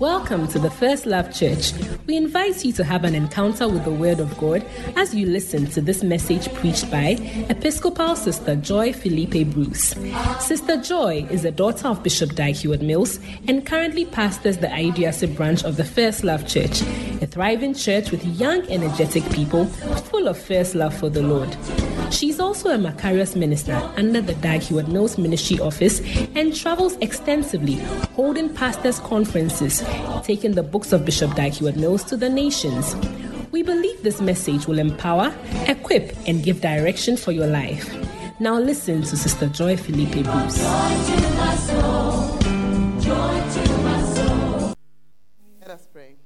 Well, Welcome to the First Love Church. We invite you to have an encounter with the Word of God as you listen to this message preached by Episcopal Sister Joy Felipe Bruce. Sister Joy is the daughter of Bishop Dag Heward-Mills and currently pastors the Ayeduase branch of the First Love Church, a thriving church with young, energetic people full of first love for the Lord. She's also a Macarius minister under the Dag Heward-Mills Ministry Office and travels extensively, holding pastors' conferences, taking the books of Bishop Dag Heward-Mills to the nations. We believe this message will empower, equip, and give direction for your life. Now listen to Sister Joy Felipe Bruce. Let us pray.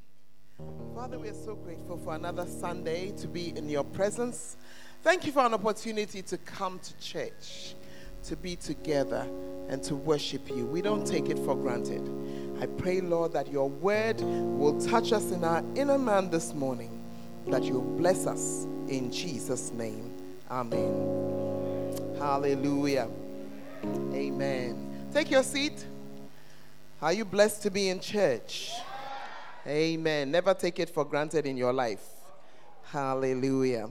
Father, we are so grateful for another Sunday to be in your presence. Thank you for an opportunity to come to church, to be together, and to worship you. We don't take it for granted. I pray, Lord, that your word will touch us in our inner man this morning, that you'll bless us in Jesus' name. Amen. Hallelujah. Amen. Take your seat. Are you blessed to be in church? Amen. Never take it for granted in your life. Hallelujah.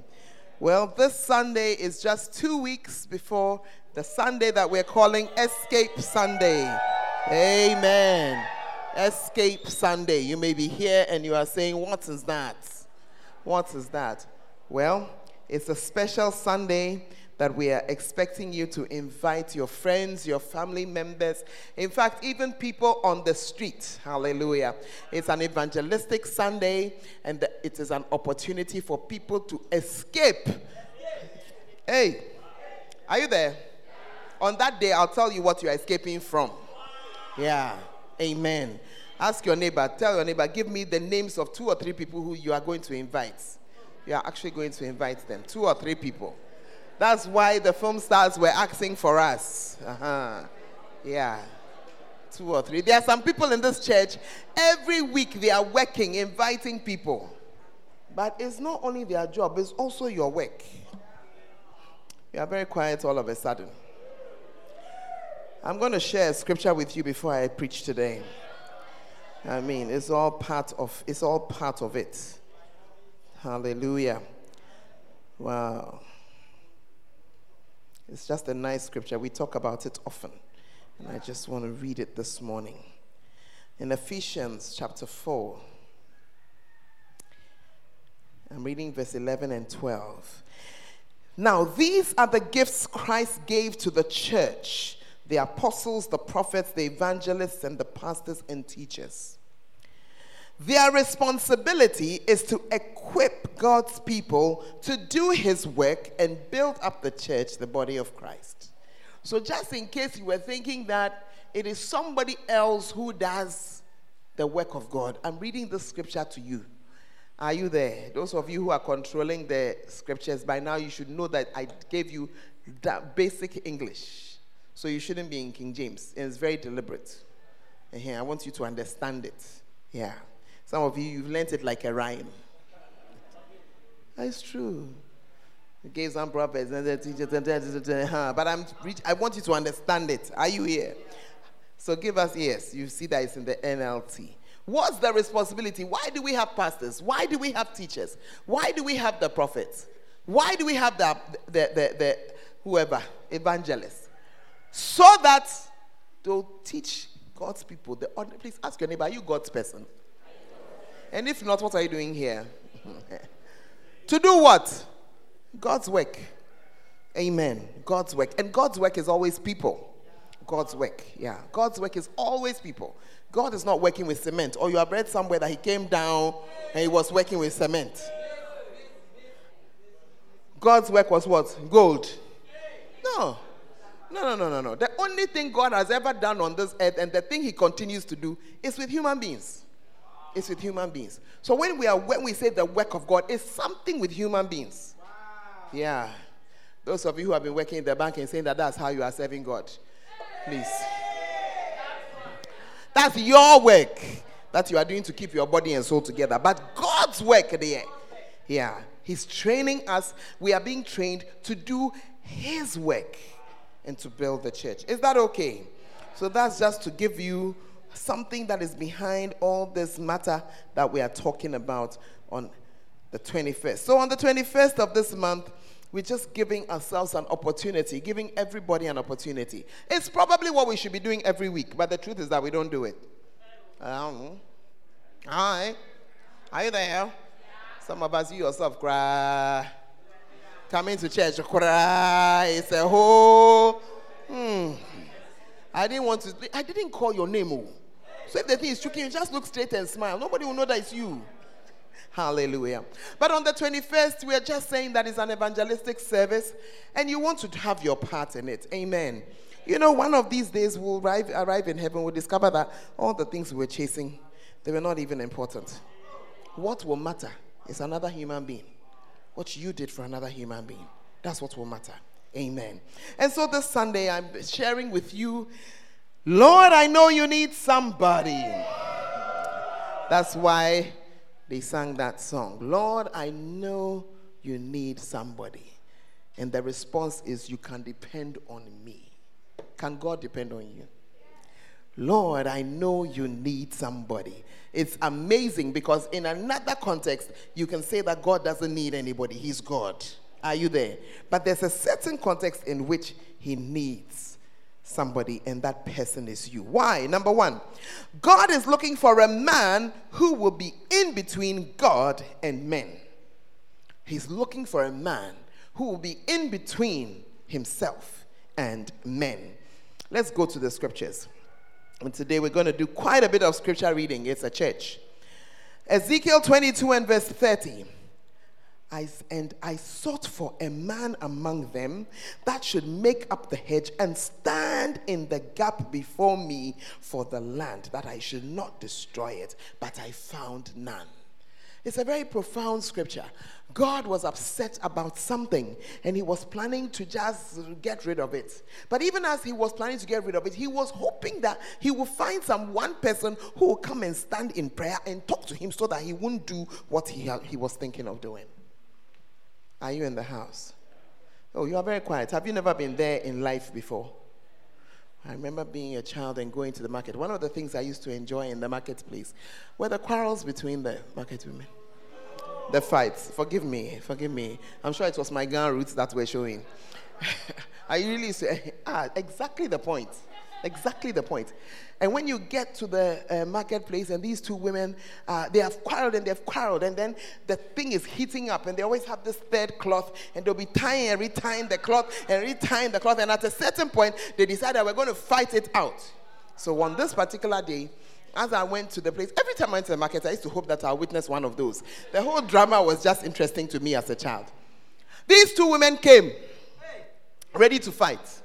Well, this Sunday is just two weeks before the Sunday that we're calling Escape Sunday. Amen. Escape Sunday. You may be here and you are saying, What is that? What is that? Well, it's a special Sunday that we are expecting you to invite your friends, your family members, in fact, even people on the street. Hallelujah. It's an evangelistic Sunday, and it is an opportunity for people to escape. Hey, are you there? On that day, I'll tell you what you're escaping from. Yeah. Amen. Ask your neighbor, tell your neighbor, give me the names of two or three people who you are going to invite. You are actually going to invite them. Two or three people. That's why the film stars were asking for us. Uh-huh. Yeah. Two or three. There are some people in this church, every week they are working, inviting people. But it's not only their job, it's also your work. You are very quiet all of a sudden. I'm going to share a scripture with you before I preach today. I mean, it's all part of it's all part of it. Hallelujah. Wow. It's just a nice scripture. We talk about it often. And I just want to read it this morning. In Ephesians chapter 4, I'm reading verse 11 and 12. Now, these are the gifts Christ gave to the church the apostles, the prophets, the evangelists, and the pastors and teachers. Their responsibility is to equip God's people to do his work and build up the church, the body of Christ. So, just in case you were thinking that it is somebody else who does the work of God, I'm reading this scripture to you. Are you there? Those of you who are controlling the scriptures, by now you should know that I gave you that basic English. So you shouldn't be in King James. It's very deliberate. Here, I want you to understand it. Yeah. Some of you, you've learned it like a rhyme. That's true. You gave some prophets, but I'm, I want you to understand it. Are you here? So give us ears. You see that it's in the NLT. What's the responsibility? Why do we have pastors? Why do we have teachers? Why do we have the prophets? Why do we have the, the, the, the whoever, evangelists? So that they'll teach God's people. The, please ask your neighbor, are you God's person? And if not, what are you doing here? to do what? God's work. Amen. God's work. And God's work is always people. God's work. Yeah. God's work is always people. God is not working with cement. Or you have read somewhere that he came down and he was working with cement. God's work was what? Gold. No. No, no, no, no, no. The only thing God has ever done on this earth and the thing he continues to do is with human beings. It's with human beings. So when we are when we say the work of God, it's something with human beings. Wow. Yeah. Those of you who have been working in the bank and saying that that's how you are serving God, please. That's your work that you are doing to keep your body and soul together. But God's work there, yeah, He's training us. We are being trained to do His work and to build the church. Is that okay? So that's just to give you something that is behind all this matter that we are talking about on the 21st. So, on the 21st of this month, we're just giving ourselves an opportunity, giving everybody an opportunity. It's probably what we should be doing every week, but the truth is that we don't do it. Um, hi. Are you there? Some of us, you yourself, cry. Coming to church, cry. It's a whole. I didn't want to. I didn't call your name. Oh. So if the thing is tricky, you just look straight and smile. Nobody will know that it's you. Hallelujah. But on the 21st, we are just saying that it's an evangelistic service and you want to have your part in it. Amen. You know, one of these days we'll arrive, arrive in heaven, we'll discover that all the things we were chasing, they were not even important. What will matter is another human being. What you did for another human being. That's what will matter. Amen. And so this Sunday, I'm sharing with you, Lord, I know you need somebody. That's why they sang that song. Lord, I know you need somebody. And the response is, You can depend on me. Can God depend on you? Lord, I know you need somebody. It's amazing because in another context, you can say that God doesn't need anybody, He's God. Are you there? But there's a certain context in which He needs somebody, and that person is you. Why? Number one, God is looking for a man who will be in between God and men. He's looking for a man who will be in between himself and men. Let's go to the scriptures. And today we're going to do quite a bit of scripture reading. It's a church. Ezekiel 22 and verse 30. I, and I sought for a man among them that should make up the hedge and stand in the gap before me for the land, that I should not destroy it, but I found none. It's a very profound scripture. God was upset about something and he was planning to just get rid of it. But even as he was planning to get rid of it, he was hoping that he would find some one person who will come and stand in prayer and talk to him so that he wouldn't do what he, he was thinking of doing. Are you in the house? Oh, you are very quiet. Have you never been there in life before? I remember being a child and going to the market. One of the things I used to enjoy in the marketplace were the quarrels between the market women. The fights. Forgive me, forgive me. I'm sure it was my gun roots that were showing. I really say, ah, exactly the point. Exactly the point. And when you get to the uh, marketplace and these two women, uh, they have quarreled and they've quarreled, and then the thing is heating up, and they always have this third cloth, and they'll be tying and retying the cloth and retying the cloth. And at a certain point, they decide that we're going to fight it out. So on this particular day, as I went to the place, every time I went to the market, I used to hope that I'll witness one of those. The whole drama was just interesting to me as a child. These two women came ready to fight.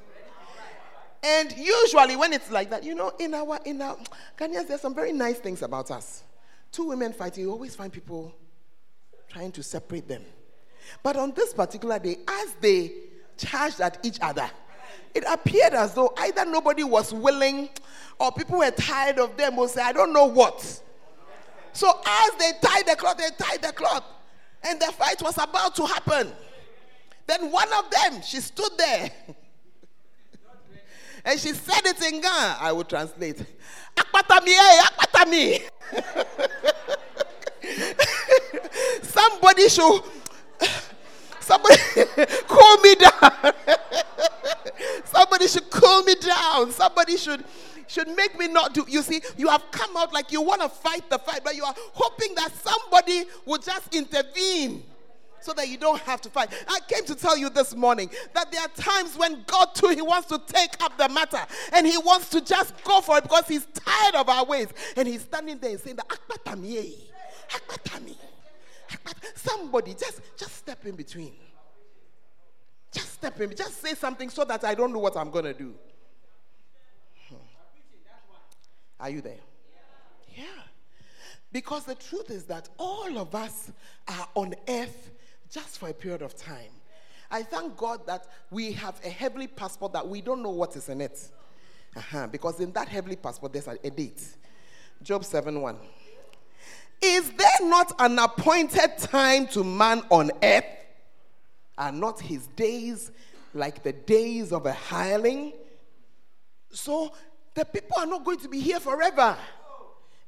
And usually when it's like that, you know, in our in our Ghanaians, there's some very nice things about us. Two women fighting, you always find people trying to separate them. But on this particular day, as they charged at each other, it appeared as though either nobody was willing or people were tired of them or say, I don't know what. So as they tied the cloth, they tied the cloth. And the fight was about to happen. Then one of them, she stood there. And she said it in Ghana. I will translate. Akpatami, eh, akpatami. somebody should, somebody cool me down. somebody should cool me down. Somebody should should make me not do. You see, you have come out like you want to fight the fight, but you are hoping that somebody will just intervene so that you don't have to fight. I came to tell you this morning that there are times when God too he wants to take up the matter and he wants to just go for it because he's tired of our ways and he's standing there and saying that somebody just just step in between. Just step in, just say something so that I don't know what I'm gonna do. Hmm. Are you there? Yeah. Because the truth is that all of us are on earth just for a period of time. I thank God that we have a heavenly passport that we don't know what is in it. Uh-huh, because in that heavenly passport, there's a, a date. Job 7 1. Is there not an appointed time to man on earth? Are not his days like the days of a hireling? So the people are not going to be here forever.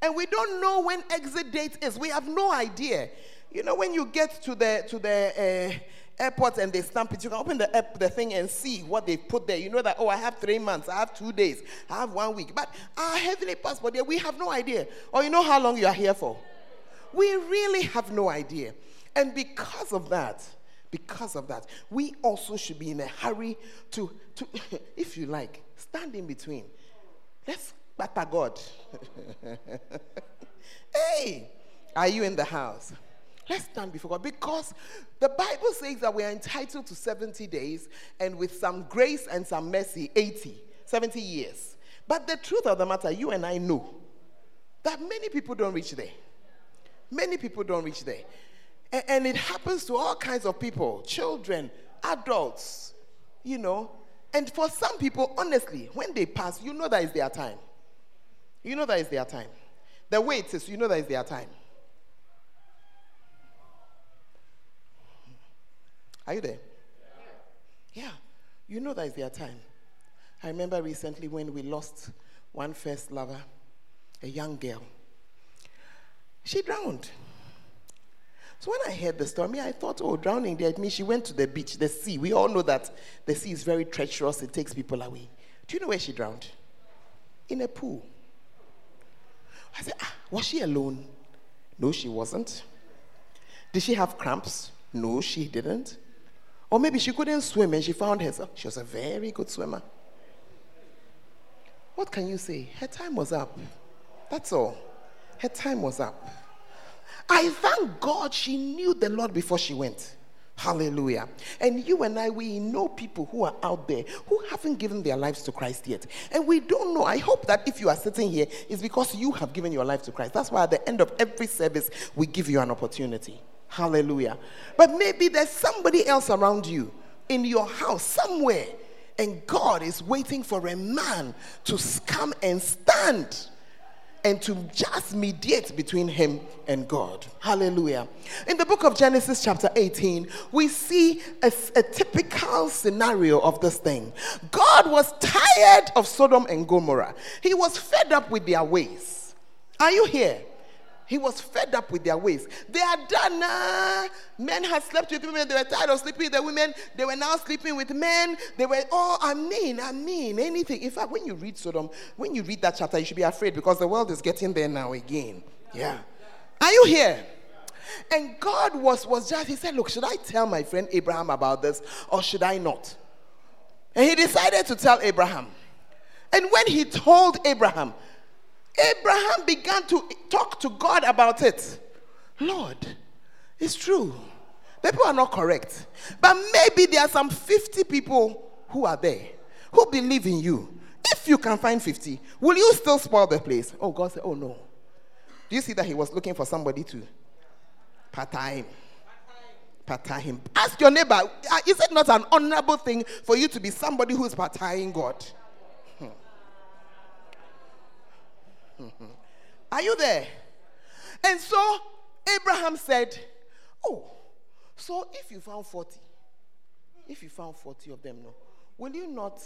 And we don't know when exit date is. We have no idea. You know, when you get to the to the uh, airport and they stamp it, you can open the the thing and see what they put there. You know that oh, I have three months, I have two days, I have one week. But our heavenly passport, we have no idea. Or you know how long you are here for. We really have no idea. And because of that, because of that, we also should be in a hurry to, to if you like, stand in between. Let's Papa God. hey, are you in the house? Let's stand before God because the Bible says that we are entitled to 70 days and with some grace and some mercy, 80, 70 years. But the truth of the matter, you and I know that many people don't reach there. Many people don't reach there. And, and it happens to all kinds of people children, adults, you know. And for some people, honestly, when they pass, you know that is their time. You know that is their time. The way it is, you know that is their time. Are you there? Yeah. You know that is their time. I remember recently when we lost one first lover, a young girl. She drowned. So when I heard the story, I thought, oh, drowning dead means she went to the beach, the sea. We all know that the sea is very treacherous, it takes people away. Do you know where she drowned? In a pool. I said, ah, was she alone? No, she wasn't. Did she have cramps? No, she didn't. Or maybe she couldn't swim and she found herself. She was a very good swimmer. What can you say? Her time was up. That's all. Her time was up. I thank God she knew the Lord before she went. Hallelujah. And you and I, we know people who are out there who haven't given their lives to Christ yet. And we don't know. I hope that if you are sitting here, it's because you have given your life to Christ. That's why at the end of every service, we give you an opportunity. Hallelujah. But maybe there's somebody else around you in your house somewhere, and God is waiting for a man to come and stand and to just mediate between him and God. Hallelujah. In the book of Genesis, chapter 18, we see a, a, typical scenario of this thing. God was tired of Sodom and Gomorrah, he was fed up with their ways. Are you here? He was fed up with their ways. They are done. Uh, men had slept with women. They were tired of sleeping with the women. They were now sleeping with men. They were, oh, I mean, I mean, anything. In fact, when you read Sodom, when you read that chapter, you should be afraid because the world is getting there now again. Yeah. Are you here? And God was, was just, he said, Look, should I tell my friend Abraham about this or should I not? And he decided to tell Abraham. And when he told Abraham, Abraham began to talk to God about it. Lord, it's true. People are not correct. But maybe there are some 50 people who are there who believe in you. If you can find 50, will you still spoil the place? Oh, God said, Oh, no. Do you see that he was looking for somebody to part him? Part him. Ask your neighbor, uh, is it not an honorable thing for you to be somebody who is part time God? Are you there? And so Abraham said, Oh, so if you found 40, if you found 40 of them, no, will you not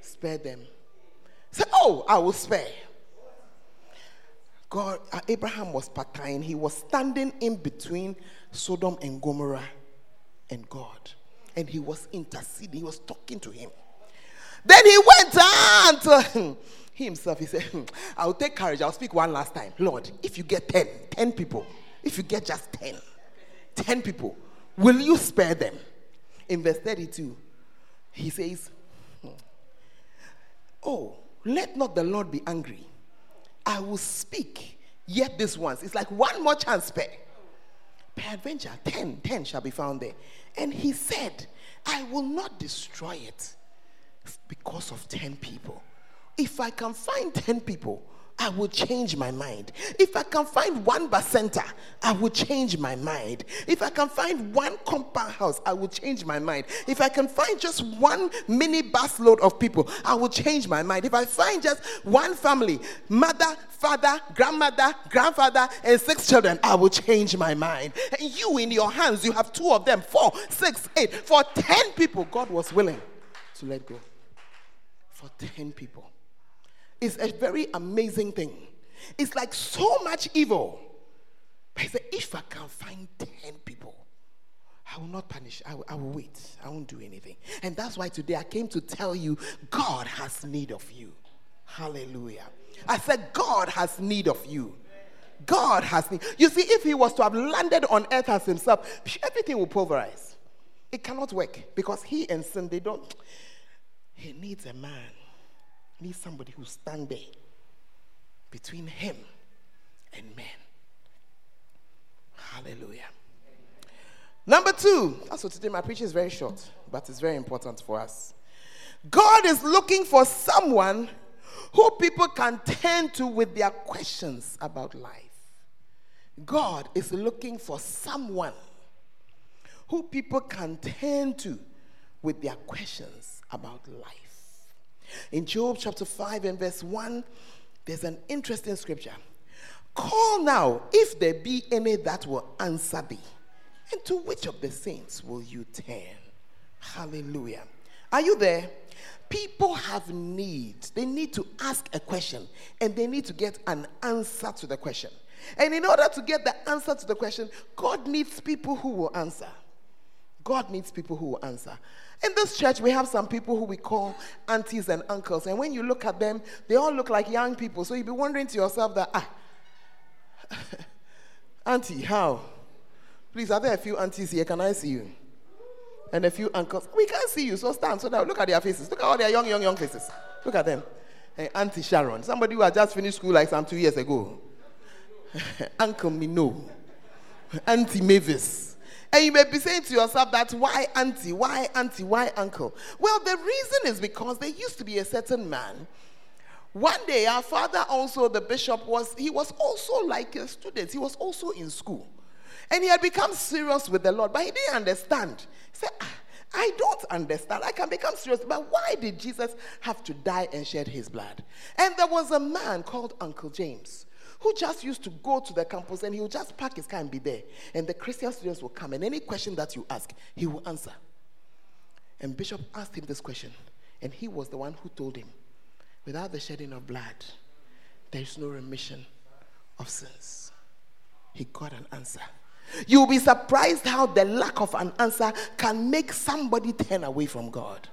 spare them? Say, Oh, I will spare. God, uh, Abraham was partying. He was standing in between Sodom and Gomorrah and God. And he was interceding, he was talking to him. Then he went on to himself, he said, hmm, I'll take courage. I'll speak one last time. Lord, if you get 10, 10 people, if you get just 10, 10 people, will you spare them? In verse 32, he says, hmm, Oh, let not the Lord be angry. I will speak yet this once. It's like one more chance spare. Peradventure, 10, 10 shall be found there. And he said, I will not destroy it because of 10 people. If I can find 10 people, I will change my mind. If I can find one bacenta, I will change my mind. If I can find one compound house, I will change my mind. If I can find just one mini bus load of people, I will change my mind. If I find just one family, mother, father, grandmother, grandfather, and six children, I will change my mind. And you in your hands, you have two of them, four, six, eight. For 10 people, God was willing to let go. For 10 people. Is a very amazing thing. It's like so much evil. But he said, if I can find 10 people, I will not punish. I will, I will wait. I won't do anything. And that's why today I came to tell you God has need of you. Hallelujah. I said, God has need of you. God has need. You see, if he was to have landed on earth as himself, everything will pulverize. It cannot work because he and sin, they don't. He needs a man, needs somebody who stand there between him and men. Hallelujah. Number two, also today my preaching is very short, but it's very important for us. God is looking for someone who people can turn to with their questions about life. God is looking for someone who people can turn to with their questions about life. In Job chapter 5 and verse 1, there's an interesting scripture. Call now, if there be any that will answer thee. And to which of the saints will you turn? Hallelujah. Are you there? People have needs. They need to ask a question and they need to get an answer to the question. And in order to get the answer to the question, God needs people who will answer. God needs people who will answer. In this church, we have some people who we call aunties and uncles. And when you look at them, they all look like young people. So you'll be wondering to yourself that, ah, auntie, how? Please, are there a few aunties here? Can I see you? And a few uncles. We can't see you, so stand. So now look at their faces. Look at all their young, young, young faces. Look at them. Hey, Auntie Sharon, somebody who had just finished school like some two years ago. Uncle Mino. Auntie Mavis. And you may be saying to yourself that why auntie, why auntie, why uncle? Well, the reason is because there used to be a certain man. One day, our father, also the bishop, was he was also like a student. He was also in school. And he had become serious with the Lord, but he didn't understand. He said, ah, I don't understand. I can become serious, but why did Jesus have to die and shed his blood? And there was a man called Uncle James who just used to go to the campus and he would just park his car and be there. And the Christian students will come, and any question that you ask, he will answer. And Bishop asked him this question, and he was the one who told him, Without the shedding of blood, there is no remission of sins. He got an answer. You'll be surprised how the lack of an answer can make somebody turn away from God.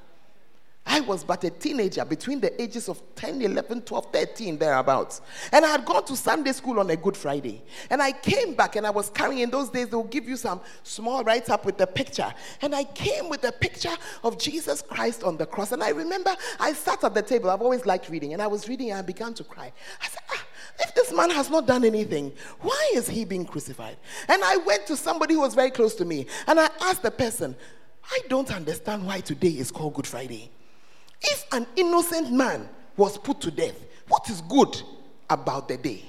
I was but a teenager between the ages of 10, 11, 12, 13, thereabouts. And I had gone to Sunday school on a Good Friday. And I came back and I was carrying, in those days, they'll give you some small write up with the picture. And I came with a picture of Jesus Christ on the cross. And I remember I sat at the table. I've always liked reading. And I was reading and I began to cry. I said, ah, if this man has not done anything, why is he being crucified? And I went to somebody who was very close to me and I asked the person, I don't understand why today is called Good Friday. If an innocent man was put to death, what is good about the day?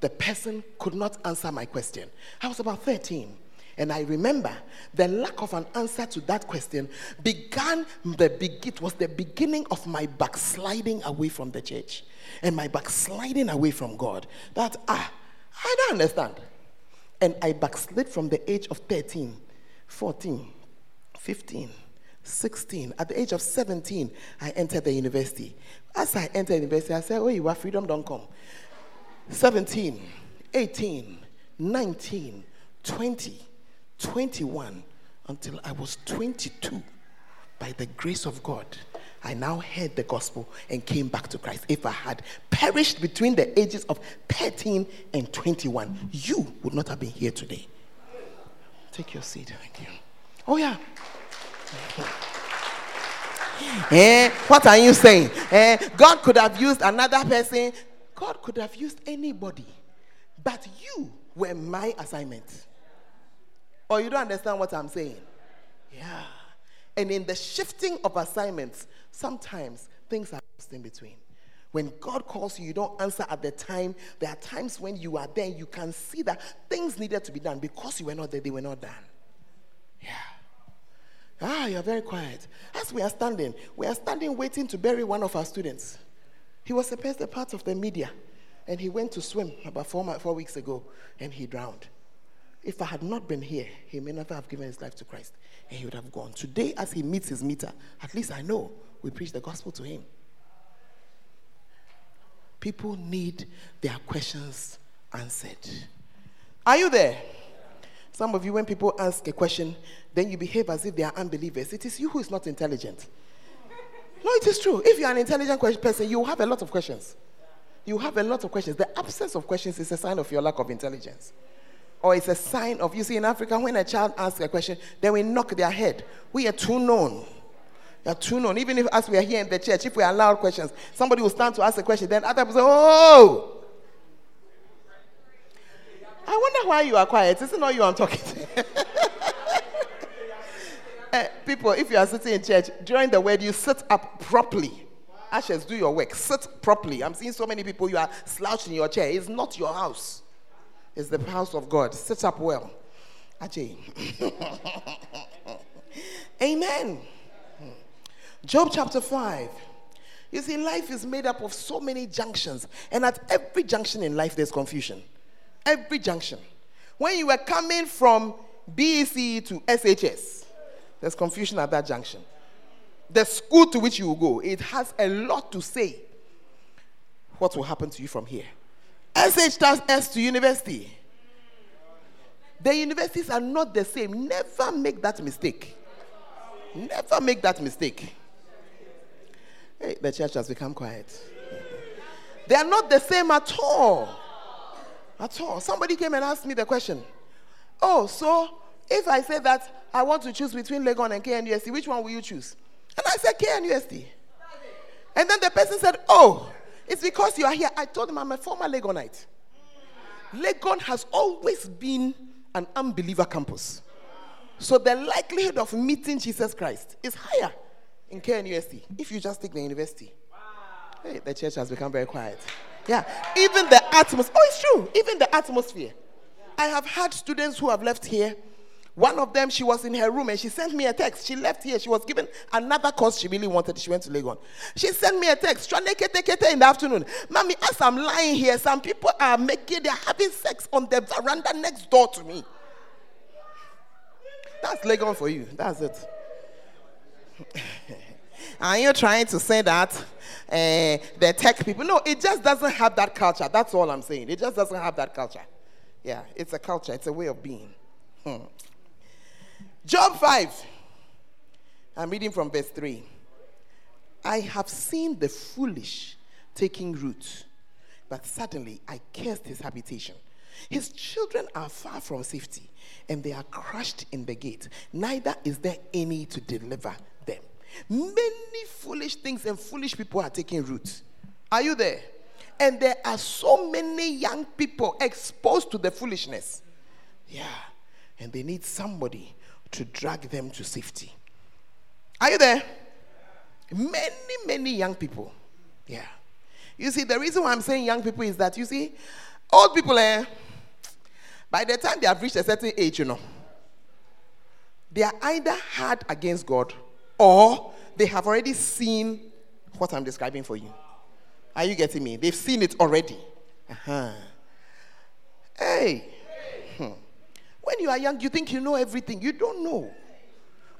The person could not answer my question. I was about 13. And I remember the lack of an answer to that question began the big, it was the beginning of my backsliding away from the church and my backsliding away from God. That ah, I don't understand. And I backslid from the age of 13, 14, 15, 16. At the age of 17, I entered the university. As I entered university, I said, Oh, you are freedom don't come. 17, 18, 19, 20, 21, until I was 22. By the grace of God, I now heard the gospel and came back to Christ. If I had perished between the ages of 13 and 21, you would not have been here today. Take your seat. Thank you. Oh, yeah. Eh, what are you saying? Eh, God could have used another person, God could have used anybody, but you were my assignment. Or you don't understand what I'm saying? Yeah. And in the shifting of assignments, sometimes things are lost in between. When God calls you, you don't answer at the time. There are times when you are there, you can see that things needed to be done because you were not there, they were not done. Yeah. Ah, you're very quiet. As we are standing, we are standing waiting to bury one of our students. He was supposed to be part of the media, and he went to swim about four, four weeks ago, and he drowned. If I had not been here, he may never have given his life to Christ, and he would have gone. Today, as he meets his meter, at least I know we preach the gospel to him. People need their questions answered. Are you there? Some of you, when people ask a question, then you behave as if they are unbelievers. It is you who is not intelligent. No, it is true. If you are an intelligent person, you have a lot of questions. You have a lot of questions. The absence of questions is a sign of your lack of intelligence. Or it's a sign of, you see, in Africa, when a child asks a question, then we knock their head. We are too known. We are too known. Even if, as we are here in the church, if we allow questions, somebody will stand to ask a question, then other people say, oh! I wonder why you are quiet. Isn't not you I'm talking to? uh, people, if you are sitting in church, during the word, you sit up properly. Ashes, do your work. Sit properly. I'm seeing so many people, you are slouched in your chair. It's not your house, it's the house of God. Sit up well. Ajay. Amen. Job chapter 5. You see, life is made up of so many junctions, and at every junction in life, there's confusion. Every junction. When you were coming from BEC to SHS, there's confusion at that junction. The school to which you will go, it has a lot to say what will happen to you from here. SH S to university. The universities are not the same. Never make that mistake. Never make that mistake. Hey, the church has become quiet. They are not the same at all. At all. Somebody came and asked me the question. Oh, so if I say that I want to choose between Legon and KNUST, which one will you choose? And I said KNUST. And then the person said, Oh, it's because you are here. I told him I'm a former Legonite. Legon has always been an unbeliever campus. So the likelihood of meeting Jesus Christ is higher in KNUST if you just take the university. Hey, the church has become very quiet. Yeah, even the atmosphere. Oh, it's true. Even the atmosphere. I have had students who have left here. One of them, she was in her room and she sent me a text. She left here. She was given another course she really wanted. She went to Legon. She sent me a text. In the afternoon. Mommy, as I'm lying here, some people are making, they're having sex on the veranda next door to me. That's Legon for you. That's it. Are you trying to say that uh, the tech people? No, it just doesn't have that culture. That's all I'm saying. It just doesn't have that culture. Yeah, it's a culture, it's a way of being. Hmm. Job 5. I'm reading from verse 3. I have seen the foolish taking root, but suddenly I cursed his habitation. His children are far from safety, and they are crushed in the gate. Neither is there any to deliver. Many foolish things and foolish people are taking root. Are you there? And there are so many young people exposed to the foolishness. Yeah. And they need somebody to drag them to safety. Are you there? Many, many young people. Yeah. You see, the reason why I'm saying young people is that, you see, old people, eh, by the time they have reached a certain age, you know, they are either hard against God or they have already seen what I'm describing for you. Are you getting me? They've seen it already. Uh-huh. Hey. Hmm. When you are young, you think you know everything. You don't know.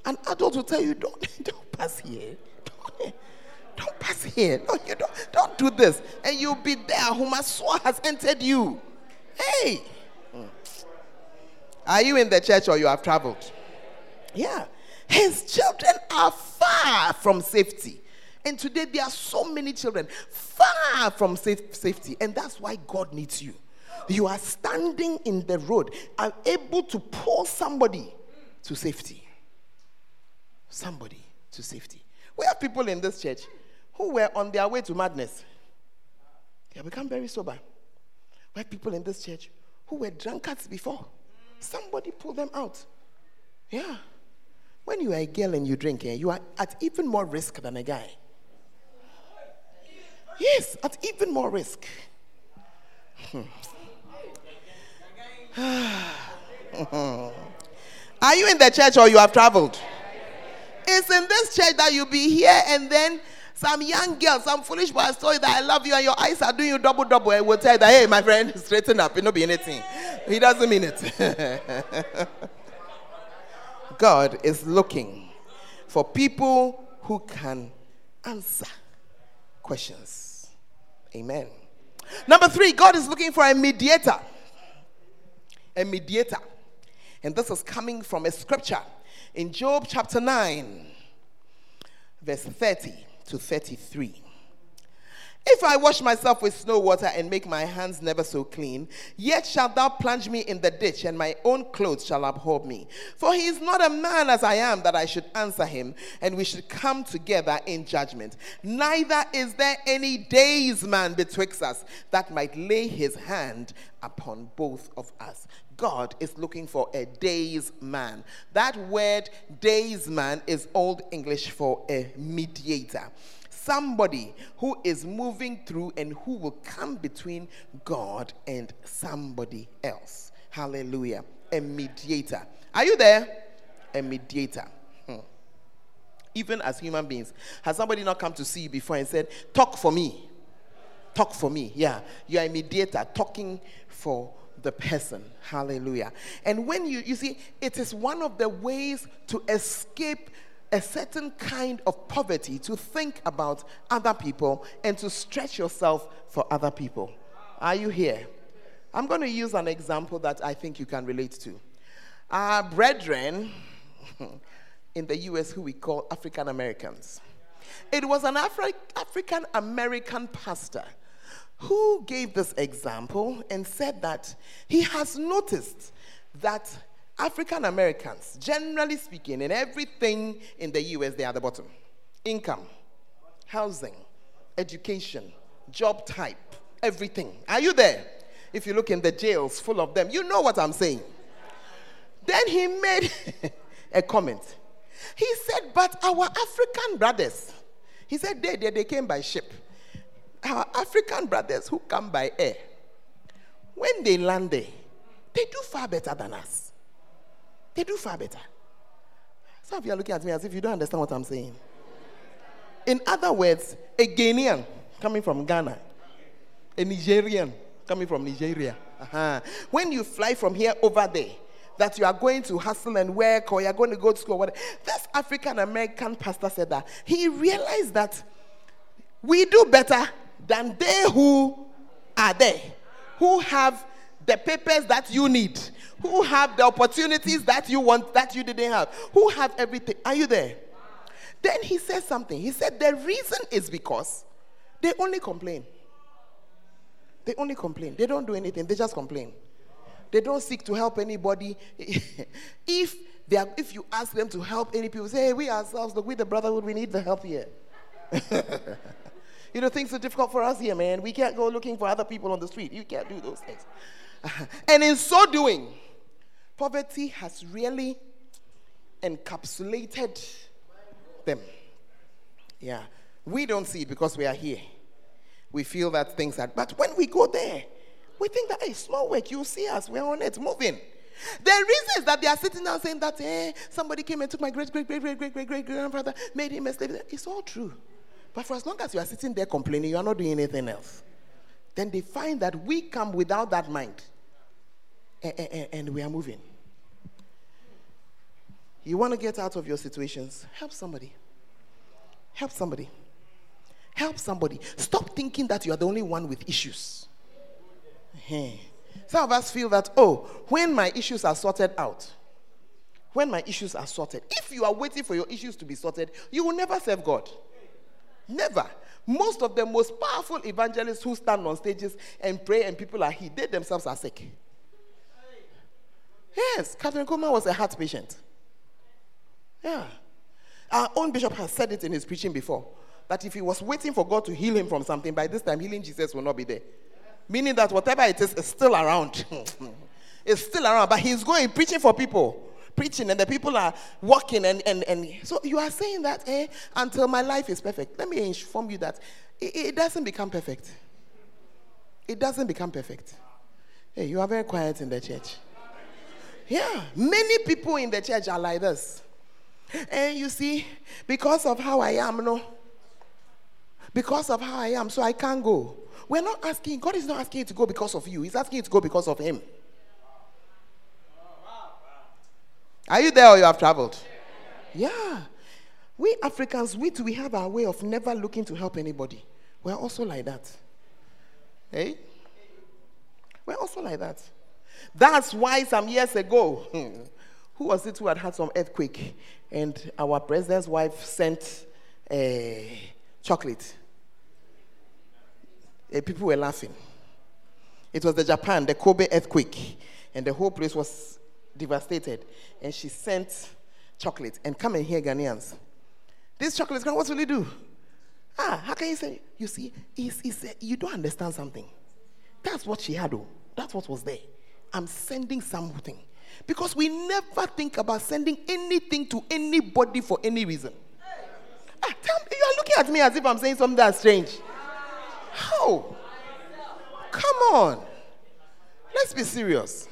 An adult will tell you, don't, don't pass here. Don't, don't pass here. No, you don't, don't do this. And you'll be there. Humaswa has entered you. Hey. Hmm. Are you in the church or you have traveled? Yeah. His children are far from safety. And today there are so many children far from safe, safety. And that's why God needs you. You are standing in the road and able to pull somebody to safety. Somebody to safety. We have people in this church who were on their way to madness. They have become very sober. We have people in this church who were drunkards before. Somebody pulled them out. Yeah. When you are a girl and you drink, eh, you are at even more risk than a guy. Yes, at even more risk. Are you in the church or you have traveled? It's in this church that you'll be here and then some young girl, some foolish boy told you that I love you and your eyes are doing you double double and will tell you that, hey, my friend, straighten up. It not be anything. He doesn't mean it. God is looking for people who can answer questions. Amen. Number three, God is looking for a mediator. A mediator. And this is coming from a scripture in Job chapter 9, verse 30 to 33. If I wash myself with snow water and make my hands never so clean, yet shalt thou plunge me in the ditch, and my own clothes shall abhor me. For he is not a man as I am that I should answer him, and we should come together in judgment. Neither is there any days man betwixt us that might lay his hand upon both of us. God is looking for a days man. That word days man is Old English for a mediator somebody who is moving through and who will come between God and somebody else. Hallelujah. A mediator. Are you there? A mediator. Hmm. Even as human beings, has somebody not come to see you before and said, Talk for me? Talk for me. Yeah. You are a mediator talking for the person. Hallelujah. And when you, you see, it is one of the ways to escape a certain kind of poverty to think about other people and to stretch yourself for other people. Are you here? I'm going to use an example that I think you can relate to. Our brethren in the US, who we call African Americans, it was an Afri- African American pastor who gave this example and said that he has noticed that African Americans, generally speaking, in everything in the US, they are at the bottom income, housing, education, job type, everything. Are you there? If you look in the jails full of them, you know what I'm saying. Then he made a comment. He said, But our African brothers, he said, they, they, they came by ship. Our African brothers who come by air, when they land there, they do far better than us. They do far better. Some of you are looking at me as if you don't understand what I'm saying. In other words, a Ghanaian coming from Ghana, a Nigerian coming from Nigeria. Uh-huh. When you fly from here over there, that you are going to hustle and work or you're going to go to school, whatever. This African American pastor said that he realized that we do better than they who are there, who have the papers that you need, who have the opportunities that you want that you didn't have, who have everything. Are you there? Then he said something. He said the reason is because they only complain. They only complain. They don't do anything. They just complain. They don't seek to help anybody. if they are, if you ask them to help any people, say, hey, we ourselves, look, we the brotherhood, we need the help here. you know, things are difficult for us here, man. We can't go looking for other people on the street. You can't do those things. and in so doing, poverty has really encapsulated them. Yeah. We don't see it because we are here. We feel that things are, but when we go there, we think that, hey, small work, you see us, we're on it, moving. The reason is that they are sitting down saying that, hey, somebody came and took my great, great, great, great, great, great, great grandfather, made him a slave. It's all true. But for as long as you are sitting there complaining, you are not doing anything else. Then they find that we come without that mind and, and, and we are moving. You want to get out of your situations? Help somebody. Help somebody. Help somebody. Stop thinking that you are the only one with issues. Uh-huh. Some of us feel that, oh, when my issues are sorted out, when my issues are sorted, if you are waiting for your issues to be sorted, you will never serve God. Never. Most of the most powerful evangelists who stand on stages and pray and people are healed, they themselves are sick. Yes, Kathryn Kuhlman was a heart patient. Yeah. Our own bishop has said it in his preaching before that if he was waiting for God to heal him from something, by this time healing Jesus will not be there. Meaning that whatever it is is still around. it's still around, but he's going preaching for people. Preaching and the people are walking and, and, and so you are saying that eh, until my life is perfect. Let me inform you that it, it doesn't become perfect. It doesn't become perfect. Hey, you are very quiet in the church. Yeah, many people in the church are like this. And you see, because of how I am, no, because of how I am, so I can't go. We're not asking, God is not asking you to go because of you, He's asking you to go because of Him. Are you there or you have traveled? Yeah. We Africans, we too, we have our way of never looking to help anybody. We're also like that. Hey? We're also like that. That's why some years ago, who was it who had had some earthquake? And our president's wife sent a chocolate. Uh, people were laughing. It was the Japan, the Kobe earthquake, and the whole place was devastated. And she sent chocolate. And come and hear Ghanaians. This chocolate, what will it do? Ah, how can you say? You see, it's, it's, you don't understand something. That's what she had, though. That's what was there. I'm sending something. Because we never think about sending anything to anybody for any reason. Ah, tell me, you are looking at me as if I'm saying something that's strange. How? Come on. Let's be serious.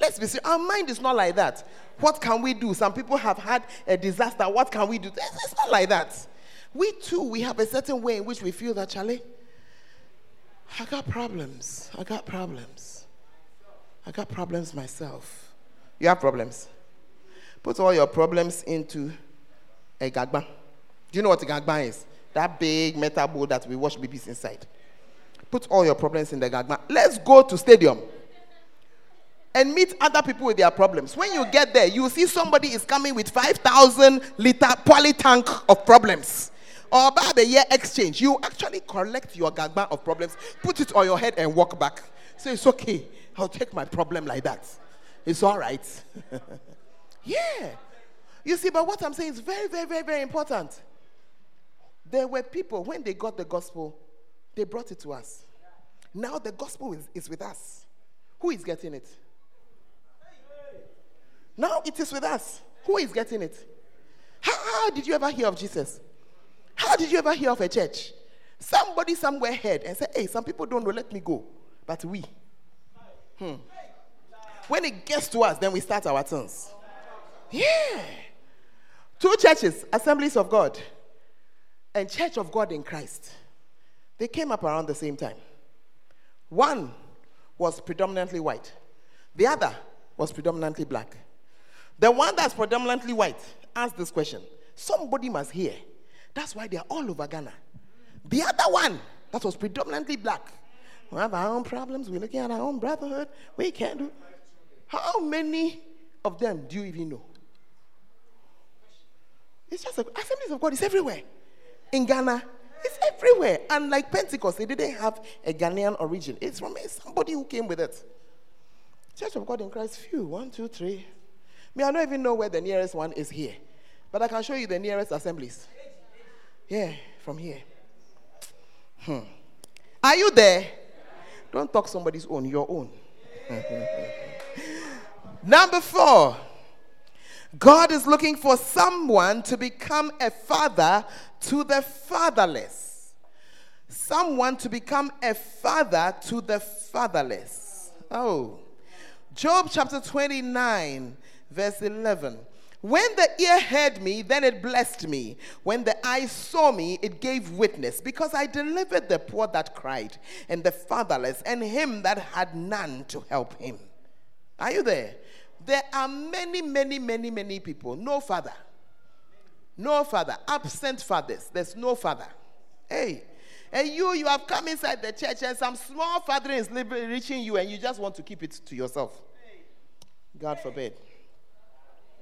Let's be serious. Our mind is not like that. What can we do? Some people have had a disaster. What can we do? It's not like that. We too, we have a certain way in which we feel that, Charlie, I got problems. I got problems. I got problems myself. You have problems. Put all your problems into a gagba. Do you know what a gagba is? That big metal bowl that we wash babies inside. Put all your problems in the gagba. Let's go to stadium and meet other people with their problems. When you get there, you see somebody is coming with 5,000 liter poly tank of problems. Or by the year exchange, you actually collect your gagba of problems, put it on your head, and walk back. Say, it's okay. I'll take my problem like that. It's all right. yeah. You see, but what I'm saying is very, very, very, very important. There were people, when they got the gospel, they brought it to us. Now the gospel is, is with us. Who is getting it? Now it is with us. Who is getting it? How, how, did you ever hear of Jesus? How did you ever hear of a church? Somebody somewhere heard and said, Hey, some people don't know, let me go. But we. Hmm. When it gets to us, then we start our turns. Yeah. Two churches, Assemblies of God and Church of God in Christ. They came up around the same time. One was predominantly white, the other was predominantly black. The one that's predominantly white asked this question. Somebody must hear. That's why they are all over Ghana. The other one that was predominantly black. We have our own problems. We're looking at our own brotherhood. We can't do. How many of them do you even know? It's just a, assemblies of God is everywhere. In Ghana, it's everywhere. And like Pentecost, they didn't have a Ghanaian origin. It's from somebody who came with it. Church of God in Christ, few. One, two, three, me, I don't even know where the nearest one is here. But I can show you the nearest assemblies. Yeah, from here. Hmm. Are you there? Don't talk somebody's own, your own. Number four, God is looking for someone to become a father to the fatherless. Someone to become a father to the fatherless. Oh. Job chapter 29 Verse 11. When the ear heard me, then it blessed me. When the eye saw me, it gave witness, because I delivered the poor that cried, and the fatherless, and him that had none to help him. Are you there? There are many, many, many, many people. No father. No father. Absent fathers. There's no father. Hey. And you, you have come inside the church, and some small father is reaching you, and you just want to keep it to yourself. God forbid.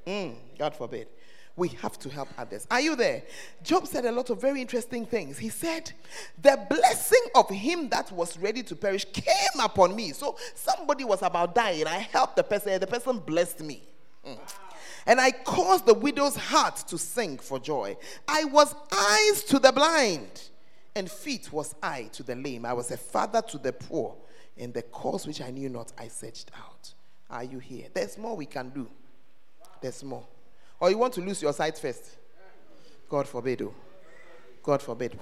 Mm, God forbid. We have to help others. Are you there? Job said a lot of very interesting things. He said, The blessing of him that was ready to perish came upon me. So somebody was about dying. I helped the person, and the person blessed me. Mm. And I caused the widow's heart to sing for joy. I was eyes to the blind, and feet was I to the lame. I was a father to the poor. and the cause which I knew not, I searched out. Are you here? There's more we can do there's more. Or you want to lose your sight first? God forbid. Oh. God forbid.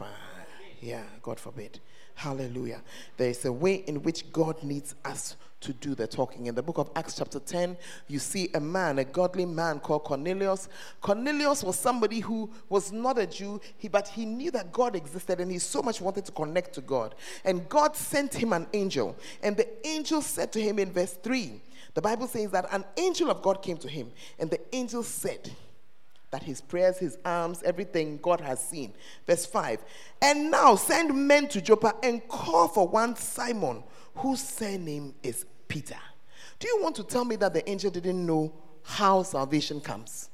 Yeah, God forbid. Hallelujah. There is a way in which God needs us to do the talking. In the book of Acts, chapter 10, you see a man, a godly man called Cornelius. Cornelius was somebody who was not a Jew, he, but he knew that God existed and he so much wanted to connect to God. And God sent him an angel. And the angel said to him in verse 3 the Bible says that an angel of God came to him, and the angel said, that his prayers, his alms, everything God has seen. Verse 5 And now send men to Joppa and call for one Simon, whose surname is Peter. Do you want to tell me that the angel didn't know how salvation comes?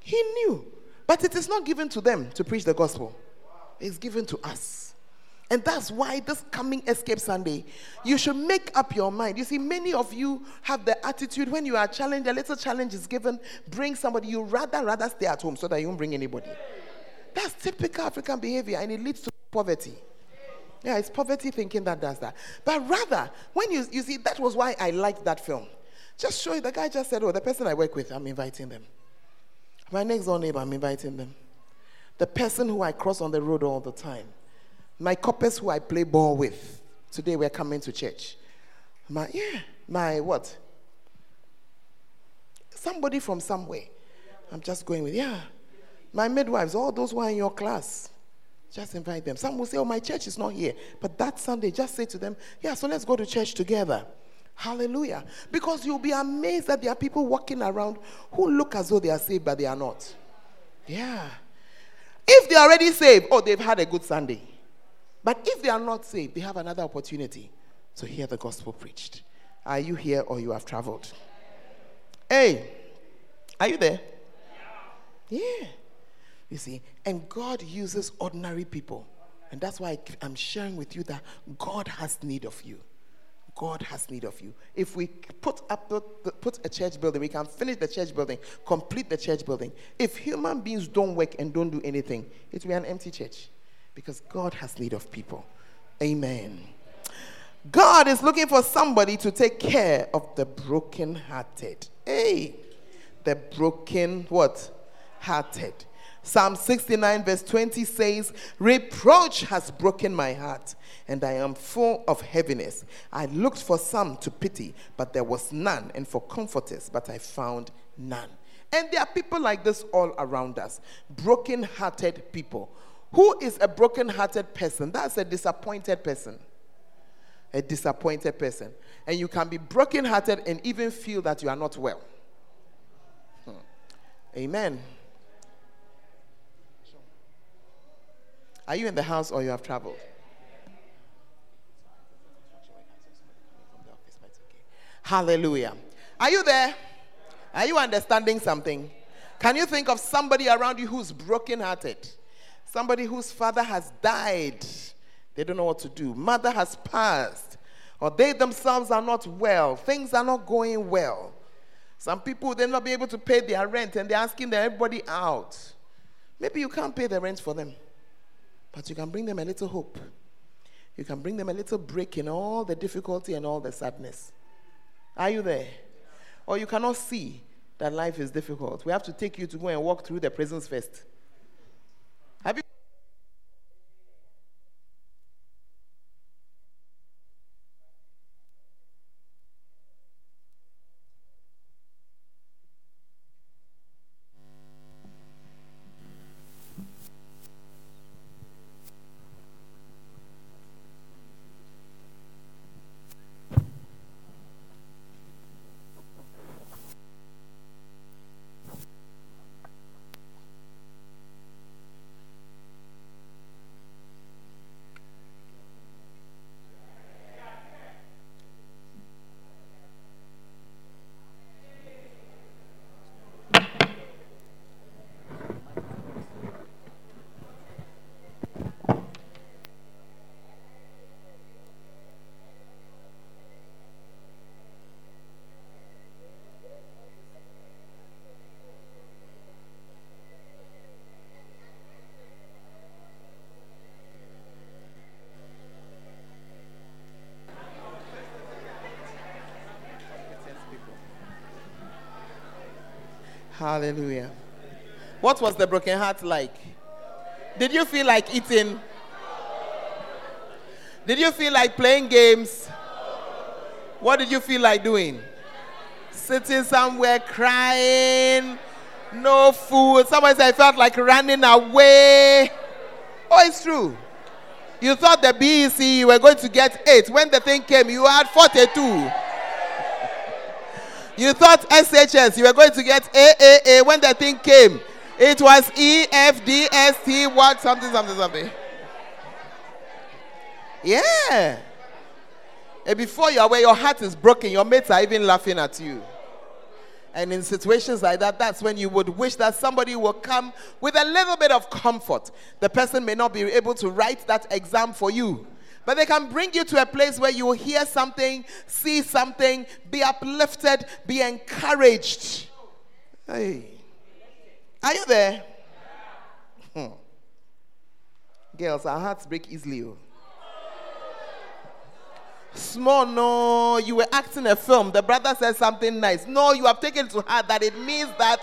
He knew. But it is not given to them to preach the gospel, it's given to us. And that's why this coming Escape Sunday, you should make up your mind. You see, many of you have the attitude when you are challenged, a little challenge is given, bring somebody. You rather rather stay at home so that you don't bring anybody. That's typical African behavior, and it leads to poverty. Yeah, it's poverty thinking that does that. But rather, when you you see, that was why I liked that film. Just show you, the guy just said, Oh, the person I work with, I'm inviting them. My next door neighbor, I'm inviting them. The person who I cross on the road all the time my coppers who I play ball with, today we're coming to church. My, yeah, my what? Somebody from somewhere. I'm just going with, yeah. My midwives, all those who are in your class, just invite them. Some will say, oh, my church is not here. But that Sunday, just say to them, yeah, so let's go to church together. Hallelujah. Because you'll be amazed that there are people walking around who look as though they are saved, but they are not. Yeah. If they're already saved, oh, they've had a good Sunday. But if they are not saved, they have another opportunity to hear the gospel preached. Are you here or you have traveled? Hey, are you there? Yeah. You see, and God uses ordinary people. And that's why I'm sharing with you that God has need of you. God has need of you. If we put up put a church building, we can finish the church building, complete the church building. If human beings don't work and don't do anything, it will be an empty church because God has need of people. Amen. God is looking for somebody to take care of the broken-hearted. Hey, the broken what? Hearted. Psalm 69 verse 20 says, Reproach has broken my heart, and I am full of heaviness. I looked for some to pity, but there was none, and for comforters, but I found none. And there are people like this all around us, broken hearted people who is a broken hearted person? That's a disappointed person. A disappointed person. And you can be broken hearted and even feel that you are not well. Hmm. Amen. Are you in the house or you have traveled? Hallelujah. Are you there? Are you understanding something? Can you think of somebody around you who's broken hearted? Somebody whose father has died, they don't know what to do. Mother has passed, or they themselves are not well. Things are not going well. Some people they'll not be able to pay their rent and they're asking everybody out. Maybe you can't pay the rent for them, but you can bring them a little hope. You can bring them a little break in all the difficulty and all the sadness. Are you there? Or you cannot see that life is difficult. We have to take you to go and walk through the prisons first. Have you? Hallelujah. What was the broken heart like? Did you feel like eating? Did you feel like playing games? What did you feel like doing? Sitting somewhere crying, no food. Somebody said I felt like running away. Oh, it's true. You thought the BEC you were going to get eight. When the thing came, you had 42. You thought SHS, you were going to get AAA when the thing came. It was E, F, D, S, T, what, something, something, something. Yeah. And before you're aware, your heart is broken. Your mates are even laughing at you. And in situations like that, that's when you would wish that somebody will come with a little bit of comfort. The person may not be able to write that exam for you, but they can bring you to a place where you will hear something, see something, be uplifted, be encouraged. Hey. Are you there? Hmm. Girls, our hearts break easily. Oh. Small, no, you were acting a film. The brother said something nice. No, you have taken to heart that it means that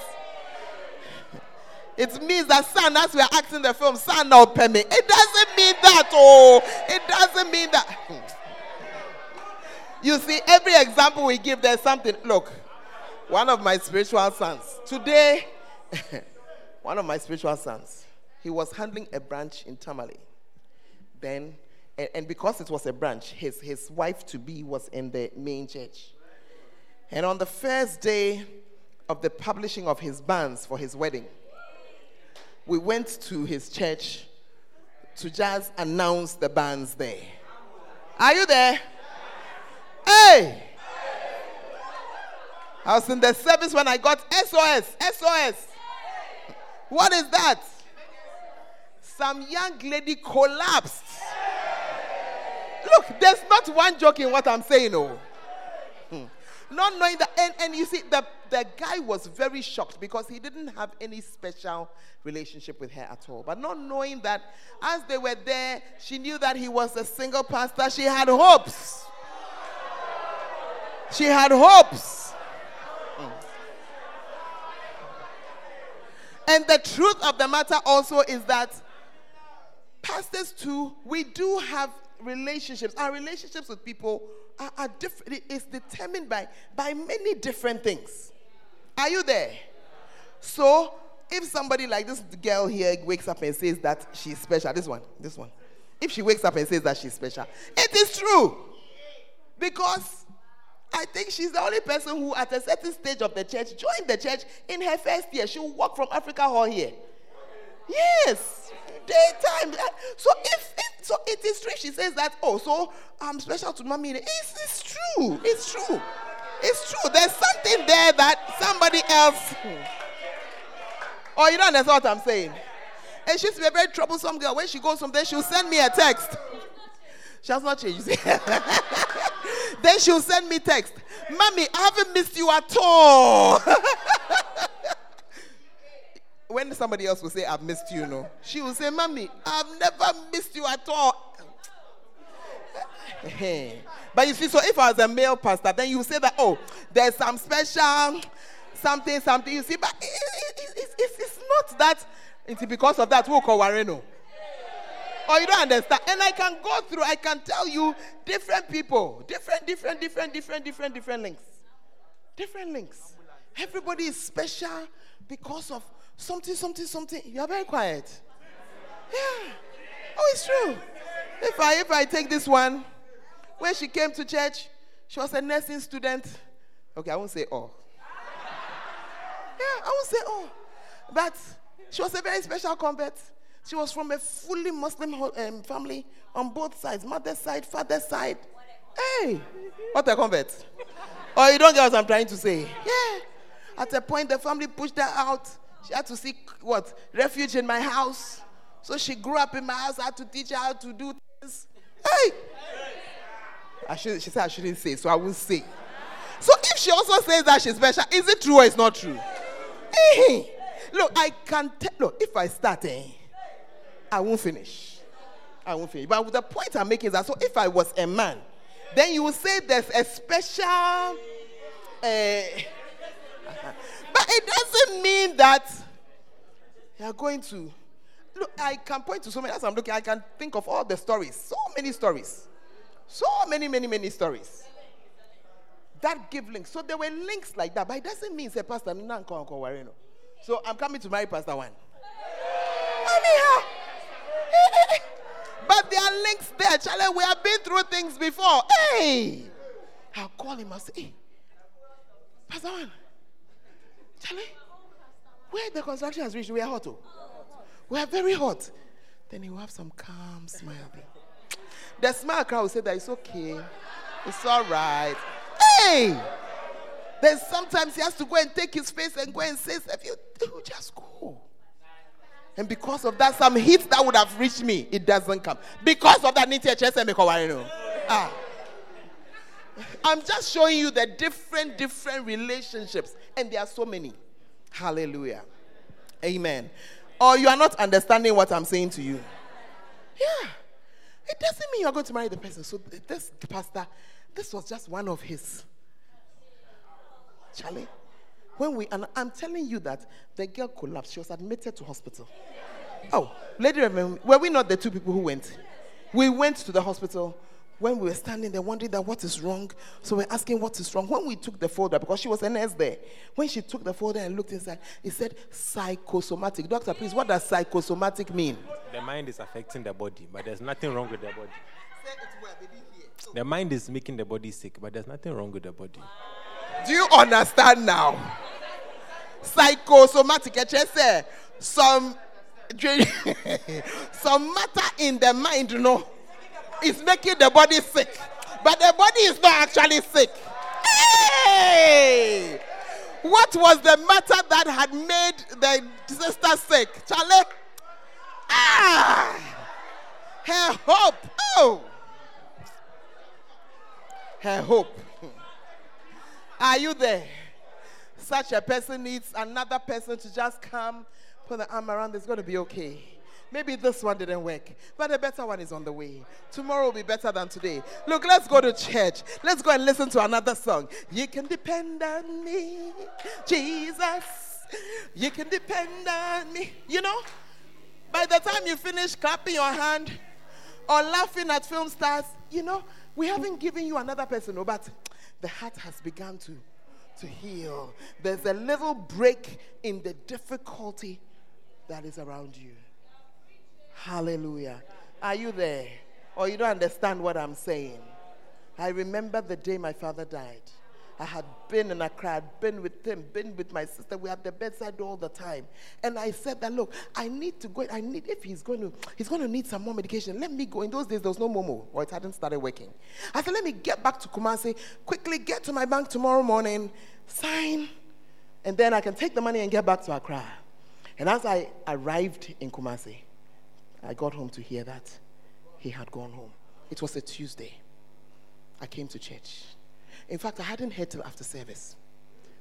it means that son, as we are acting the film, son now me. It doesn't mean that, oh, it doesn't mean that. You see, every example we give, there's something. Look, one of my spiritual sons today, one of my spiritual sons, he was handling a branch in Tamale. Then and, and because it was a branch, his, his wife to be was in the main church. And on the first day of the publishing of his banns for his wedding, we went to his church to just announce the banns there. Are you there? Hey! I was in the service when I got SOS. SOS. What is that? Some young lady collapsed. Look, there's not one joke in what I'm saying, oh. Not knowing that, and, and you see, the, the guy was very shocked because he didn't have any special relationship with her at all. But not knowing that as they were there, she knew that he was a single pastor. She had hopes. She had hopes. Hmm. And the truth of the matter also is that pastors too, we do have relationships, our relationships with people are, are different. It's determined by, by many different things. Are you there? So, if somebody like this girl here wakes up and says that she's special, this one, this one, if she wakes up and says that she's special, it is true. Because I think she's the only person who, at a certain stage of the church, joined the church in her first year. She will walk from Africa Hall here. Yes, daytime. So if so, it is true. She says that. Oh, so I'm special to mommy. It's, it's true. It's true. It's true. There's something there that somebody else. Oh, you don't understand what I'm saying. And she used to be a very troublesome girl. When she goes from there, she'll send me a text. She has not changed. then she'll send me text. Mommy, I haven't missed you at all. when somebody else will say, I've missed you, no, she will say, Mommy, I've never missed you at all. but you see, so if I was a male pastor, then you say that, oh, there's some special something, something. You see, but it, it, it, it's, it's not that, it's because of that, we'll call Wareno. Or oh. oh, you don't understand. And I can go through, I can tell you different people, different, different, different, different, different, different links. Different links. Everybody is special because of something, something, something. You are very quiet. Yeah. Oh, it's true. If I if I take this one, when she came to church, she was a nursing student. Okay, I won't say oh. Yeah, I won't say oh. But she was a very special convert. She was from a fully Muslim um, family on both sides, mother's side, father's side. Hey, what a convert. oh, you don't get what I'm trying to say. Yeah. At a point, the family pushed her out. She had to seek what? Refuge in my house. So she grew up in my house. I had to teach her how to do things. Hey! I should, she said I shouldn't say, so I won't say. So if she also says that she's special, is it true or it's not true? Hey! Look, I can tell. Look, if I start, eh, I won't finish. I won't finish. But the point I'm making is that so if I was a man, then you would say there's a special. Uh, it doesn't mean that you are going to. Look, I can point to so many. As I'm looking, I can think of all the stories. So many stories. So many, many, many stories. That give links. So there were links like that, but it doesn't mean say Pastor So I'm coming to marry Pastor One. Anyhow. but there are links there. Charlie, we have been through things before. Hey! I'll call him and say, hey, Pastor One, Charlie, where the construction has reached, we are hot. Oh. We are very hot. Then he will have some calm smile. The smart crowd will say that it's okay. It's all right. Hey! Then sometimes he has to go and take his face and go and say, if you do, just go. And because of that, some heat that would have reached me, it doesn't come. Because of that, ah. I'm just showing you the different, different relationships. And there are so many. Hallelujah. Amen. Or you are not understanding what I'm saying to you. Yeah. It doesn't mean you're going to marry the person. So this pastor, this was just one of his. Charlie, when we and I'm telling you that the girl collapsed. She was admitted to hospital. Oh, lady, remember, were we not the two people who went? We went to the hospital when we were standing there wondering that what is wrong. So we're asking what is wrong. When we took the folder, because she was a nurse there, when she took the folder and looked inside, it said psychosomatic. Doctor, please, what does psychosomatic mean? The mind is affecting the body, but there's nothing wrong with the body. The mind is making the body sick, but there's nothing wrong with the body. Do you understand now? Psychosomatic. Eh, eh? Some some matter in the mind, you know is making the body sick, but the body is not actually sick. Hey! What was the matter that had made the sister sick? Charlie? Ah! Her hope. Oh! Her hope. Are you there? Such a person needs another person to just come, put the arm around. It's going to be okay. Maybe this one didn't work, but a better one is on the way. Tomorrow will be better than today. Look, let's go to church. Let's go and listen to another song. You can depend on me, Jesus. You can depend on me. You know, by the time you finish clapping your hand or laughing at film stars, you know, we haven't given you another person, but the heart has begun to, to heal. There's a little break in the difficulty that is around you. Hallelujah. Are you there? Or you don't understand what I'm saying? I remember the day my father died. I had been in Accra, I'd been with him, been with my sister. We had the bedside all the time. And I said that, look, I need to go. I need, if he's going to, he's going to need some more medication. Let me go. In those days, there was no Momo, or it hadn't started working. I said, let me get back to Kumasi, quickly get to my bank tomorrow morning, sign, and then I can take the money and get back to Accra. And as I arrived in Kumasi, I got home to hear that he had gone home. It was a Tuesday. I came to church. In fact, I hadn't heard till after service.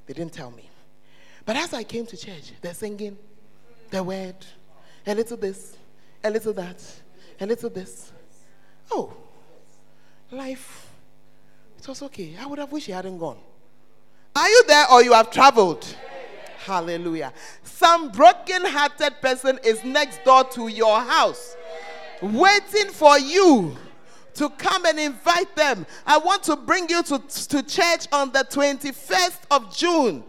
They didn't tell me. But as I came to church, they're singing the word, a little this, a little that, a little this. Oh, life, it was okay. I would have wished he hadn't gone. Are you there or you have traveled? Hallelujah. Some broken hearted person is next door to your house, waiting for you to come and invite them. I want to bring you to, to church on the 21st of June.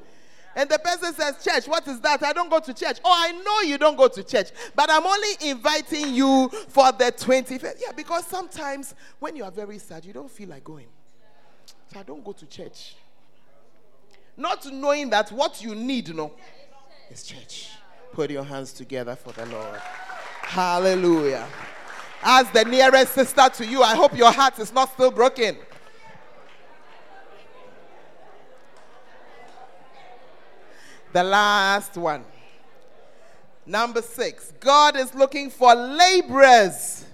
And the person says, Church, what is that? I don't go to church. Oh, I know you don't go to church, but I'm only inviting you for the 25th. Yeah, because sometimes when you are very sad, you don't feel like going. So I don't go to church. Not knowing that what you need, know, is church. Put your hands together for the Lord. Hallelujah. As the nearest sister to you, I hope your heart is not still broken. The last one. Number six. God is looking for laborers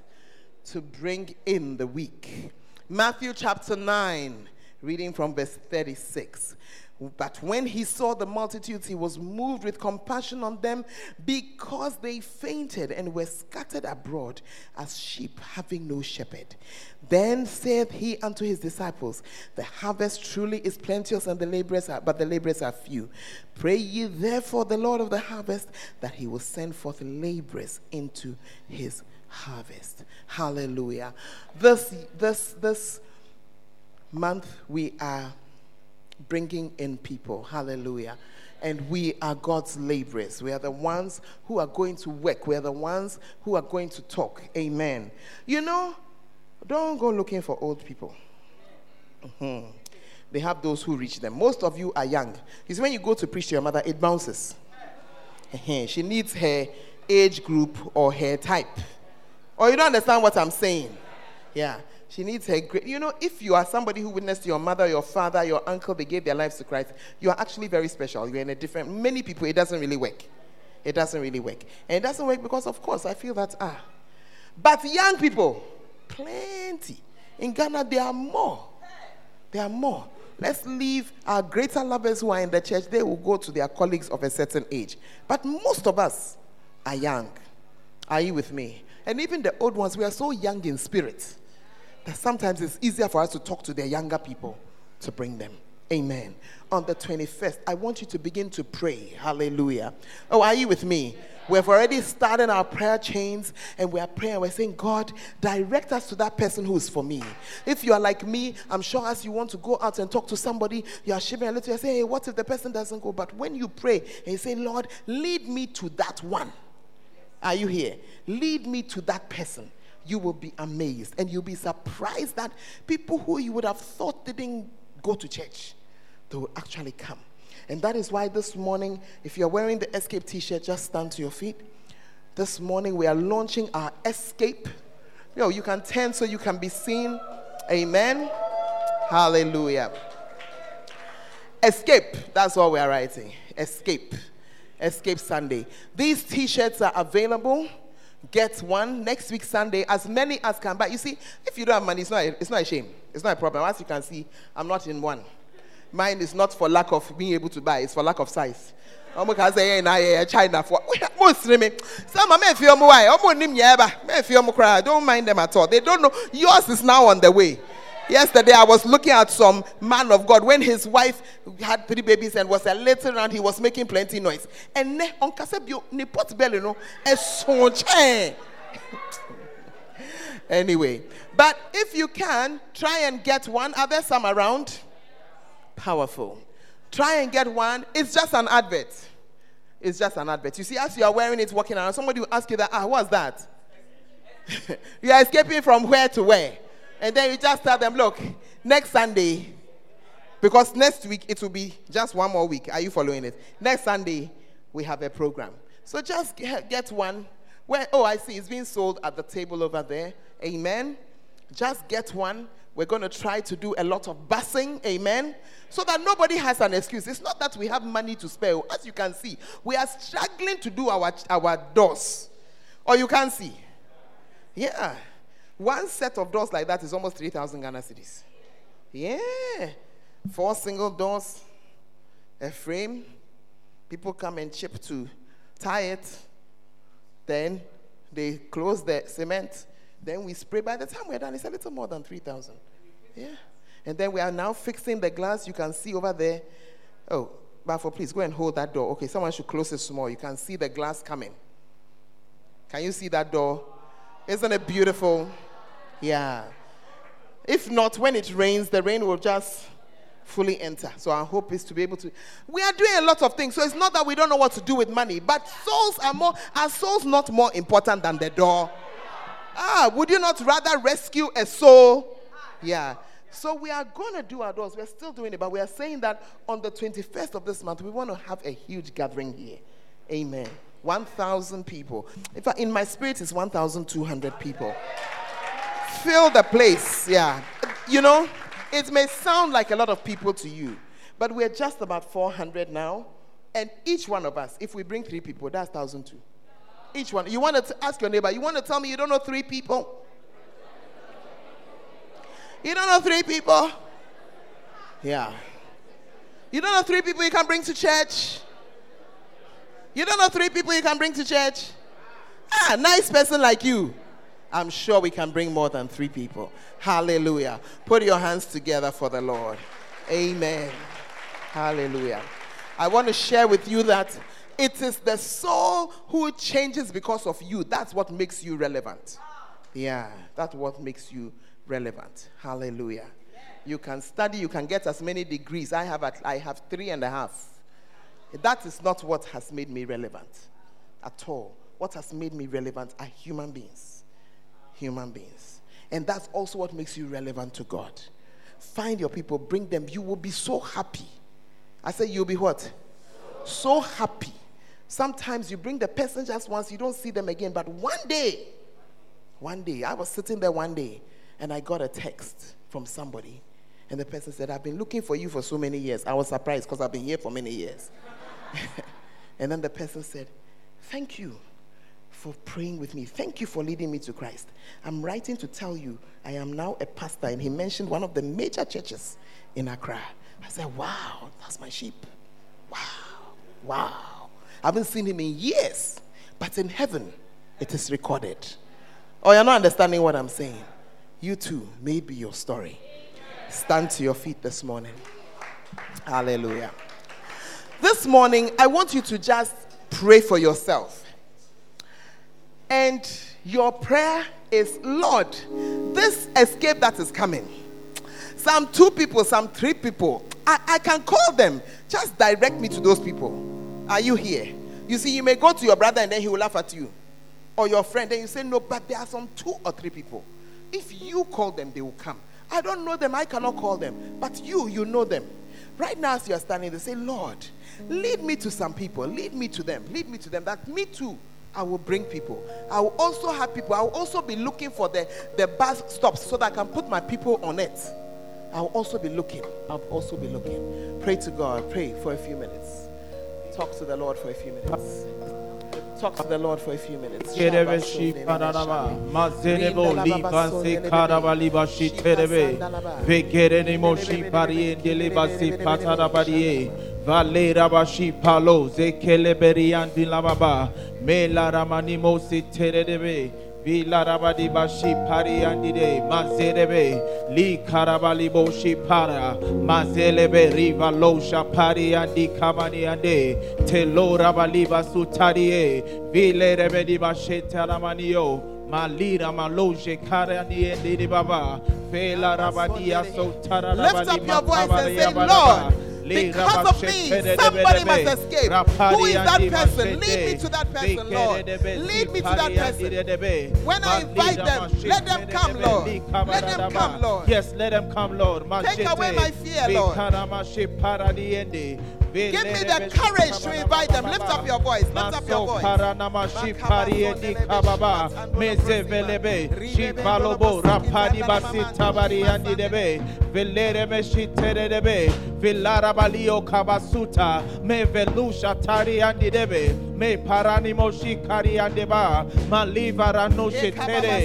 to bring in the weak. Matthew chapter 9, reading from verse 36. But when he saw the multitudes, he was moved with compassion on them because they fainted and were scattered abroad as sheep having no shepherd. Then saith he unto his disciples, The harvest truly is plenteous, and the laborers are, but the laborers are few. Pray ye therefore the Lord of the harvest that he will send forth laborers into his harvest. Hallelujah. This this this month we are bringing in people. Hallelujah. And we are God's laborers. We are the ones who are going to work. We are the ones who are going to talk. Amen. You know, don't go looking for old people. Mm-hmm. they have those who reach them. Most of you are young. It's when you go to preach to your mother, it bounces. She needs her age group or her type. Or you don't understand what I'm saying? Yeah. She needs her great. You know, if you are somebody who witnessed your mother, your father, your uncle, they gave their lives to Christ, you are actually very special. You're in a different. Many people, it doesn't really work. It doesn't really work. And it doesn't work because, of course, I feel that, ah. But young people, plenty. In Ghana, there are more. There are more. Let's leave our greater lovers who are in the church, they will go to their colleagues of a certain age. But most of us are young. Are you with me? And even the old ones, we are so young in spirit that sometimes it's easier for us to talk to the younger people to bring them. Amen. On the 21st, I want you to begin to pray. Hallelujah. Oh, are you with me? We've already started our prayer chains and we are praying. We're saying, God, direct us to that person who is for me. If you are like me, I'm sure as you want to go out and talk to somebody, you are shivering a little. You say, hey, what if the person doesn't go? But when you pray and you say, Lord, lead me to that one. Are you here? Lead me to that person you will be amazed and you'll be surprised that people who you would have thought didn't go to church, they will actually come. And that is why this morning, if you're wearing the Escape t shirt, just stand to your feet. This morning, we are launching our Escape. Know, you can turn so you can be seen. Amen. Hallelujah. Escape. That's what we are writing. Escape. Escape Sunday. These t shirts are available get one next week Sunday, as many as can buy. You see, if you don't have money, it's not, a, it's not a shame. It's not a problem. As you can see, I'm not in one. Mine is not for lack of being able to buy, it's for lack of size. ọmọ kan sẹ yẹn na yẹ china for mo siri mi sẹ ma mẹ fi fi ọmọ eh? kora don't mind them at all they don't know yours is now on the way Yesterday, I was looking at some man of God when his wife had three babies and was a little round, he was making plenty noise. And ne on kasebio ne pot belly no Anyway, but if you can, try and get one. Are there some around? Powerful. Try and get one. It's just an advert. It's just an advert. You see, as you are wearing it, walking around, somebody will ask you that, ah, what's that? you are escaping from where to where? And then you just tell them, look, next Sunday, because next week it will be just one more week. Are you following it? Next Sunday, we have a program. So just get one. Where, oh, I see, it's being sold at the table over there. Amen. Just get one. We're going to try to do a lot of busing. Amen. So that nobody has an excuse. It's not that we have money to spare. As you can see, we are struggling to do our, our doors. Or you can see. Yeah. One set of doors like that is almost 3,000 Ghana cedis. Yeah. Four single doors, a frame. People come and chip to tie it. Then they close the cement. Then we spray. By the time we're done, it's a little more than 3,000. Yeah. And then we are now fixing the glass. You can see over there. Oh, Bafo, please go and hold that door. Okay, someone should close it small. You can see the glass coming. Can you see that door? Isn't it beautiful? Yeah. If not, when it rains, the rain will just fully enter. So our hope is to be able to. We are doing a lot of things. So it's not that we don't know what to do with money, but souls are more. Are souls not more important than the door? Ah, would you not rather rescue a soul? Yeah. So we are going to do our doors. We're still doing it, but we are saying that on the 21st of this month, we want to have a huge gathering here. Amen. 1,000 people. In fact, in my spirit, it's 1,200 people fill the place. Yeah. You know, it may sound like a lot of people to you, but we're just about 400 now. And each one of us, if we bring three people, that's 1,002. Each one. You want to ask your neighbor, you want to tell me you don't know three people? You don't know three people? Yeah. You don't know three people you can bring to church? You don't know three people you can bring to church? Ah, nice person like you. I'm sure we can bring more than three people. Hallelujah. Put your hands together for the Lord. Amen. Hallelujah. I want to share with you that it is the soul who changes because of you. That's what makes you relevant. Yeah, that's what makes you relevant. Hallelujah. You can study, you can get as many degrees. I have, I have three and a half. That is not what has made me relevant at all. What has made me relevant are human beings human beings. And that's also what makes you relevant to God. Find your people, bring them. You will be so happy. I say, You'll be what? So happy. Sometimes you bring the person just once, you don't see them again. But one day, one day, I was sitting there one day and I got a text from somebody. And the person said, I've been looking for you for so many years. I was surprised because I've been here for many years. and then the person said, Thank you for praying with me. Thank you for leading me to Christ. I'm writing to tell you I am now a pastor. And he mentioned one of the major churches in Accra. I said, Wow, that's my sheep. Wow, wow. I haven't seen him in years, but in heaven, it is recorded. Oh, you're not understanding what I'm saying. You too, maybe your story. Stand to your feet this morning. Hallelujah. This morning, I want you to just pray for yourself. And your prayer is, Lord, this escape that is coming, some two people, some three people, I, I can call them. Just direct me to those people. Are you here? You see, you may go to your brother and then he will laugh at you. Or your friend, then you say, No, but there are some two or three people. If you call them, they will come. I don't know them, I cannot call them. But you, you know them. Right now, as you are standing, they say, Lord, lead me to some people, lead me to them, lead me to them, that me too I will bring people. I will also have people. I will also be looking for the, the bus stops so that I can put my people on it. I will also be looking. I'll also be looking. Pray to God. Pray for a few minutes. Talk to the Lord for a few minutes. Talk to the Lord for a few minutes. Valera bashi palo zekele beriandi lamaba me la ramani mosi terebe Vila rabadi bashi pari andide mazerebe li karabali boshi para mazelebe riva losha pari andi kamani ande telo rabali basutarie vile rebedi bashi taramaniyo malira maloje karani andi baba fela rabadia so Lift up your voice and say, Lord. Because of me, somebody must escape. Who is that person? Lead me to that person, Lord. Lead me to that person. When I invite them, let them come, Lord. Let them come, Lord. Yes, let them come, Lord. Take away my fear, Lord. Give me the courage to invite them. Lift up your voice. Lift up your voice. Paranamashi kababa meze velebe shipalobo rapadi basi tabari andi debe velere meshi tere debe vilara kabasuta tari andi debe me paranimo shikari andi ba maliva rano shetere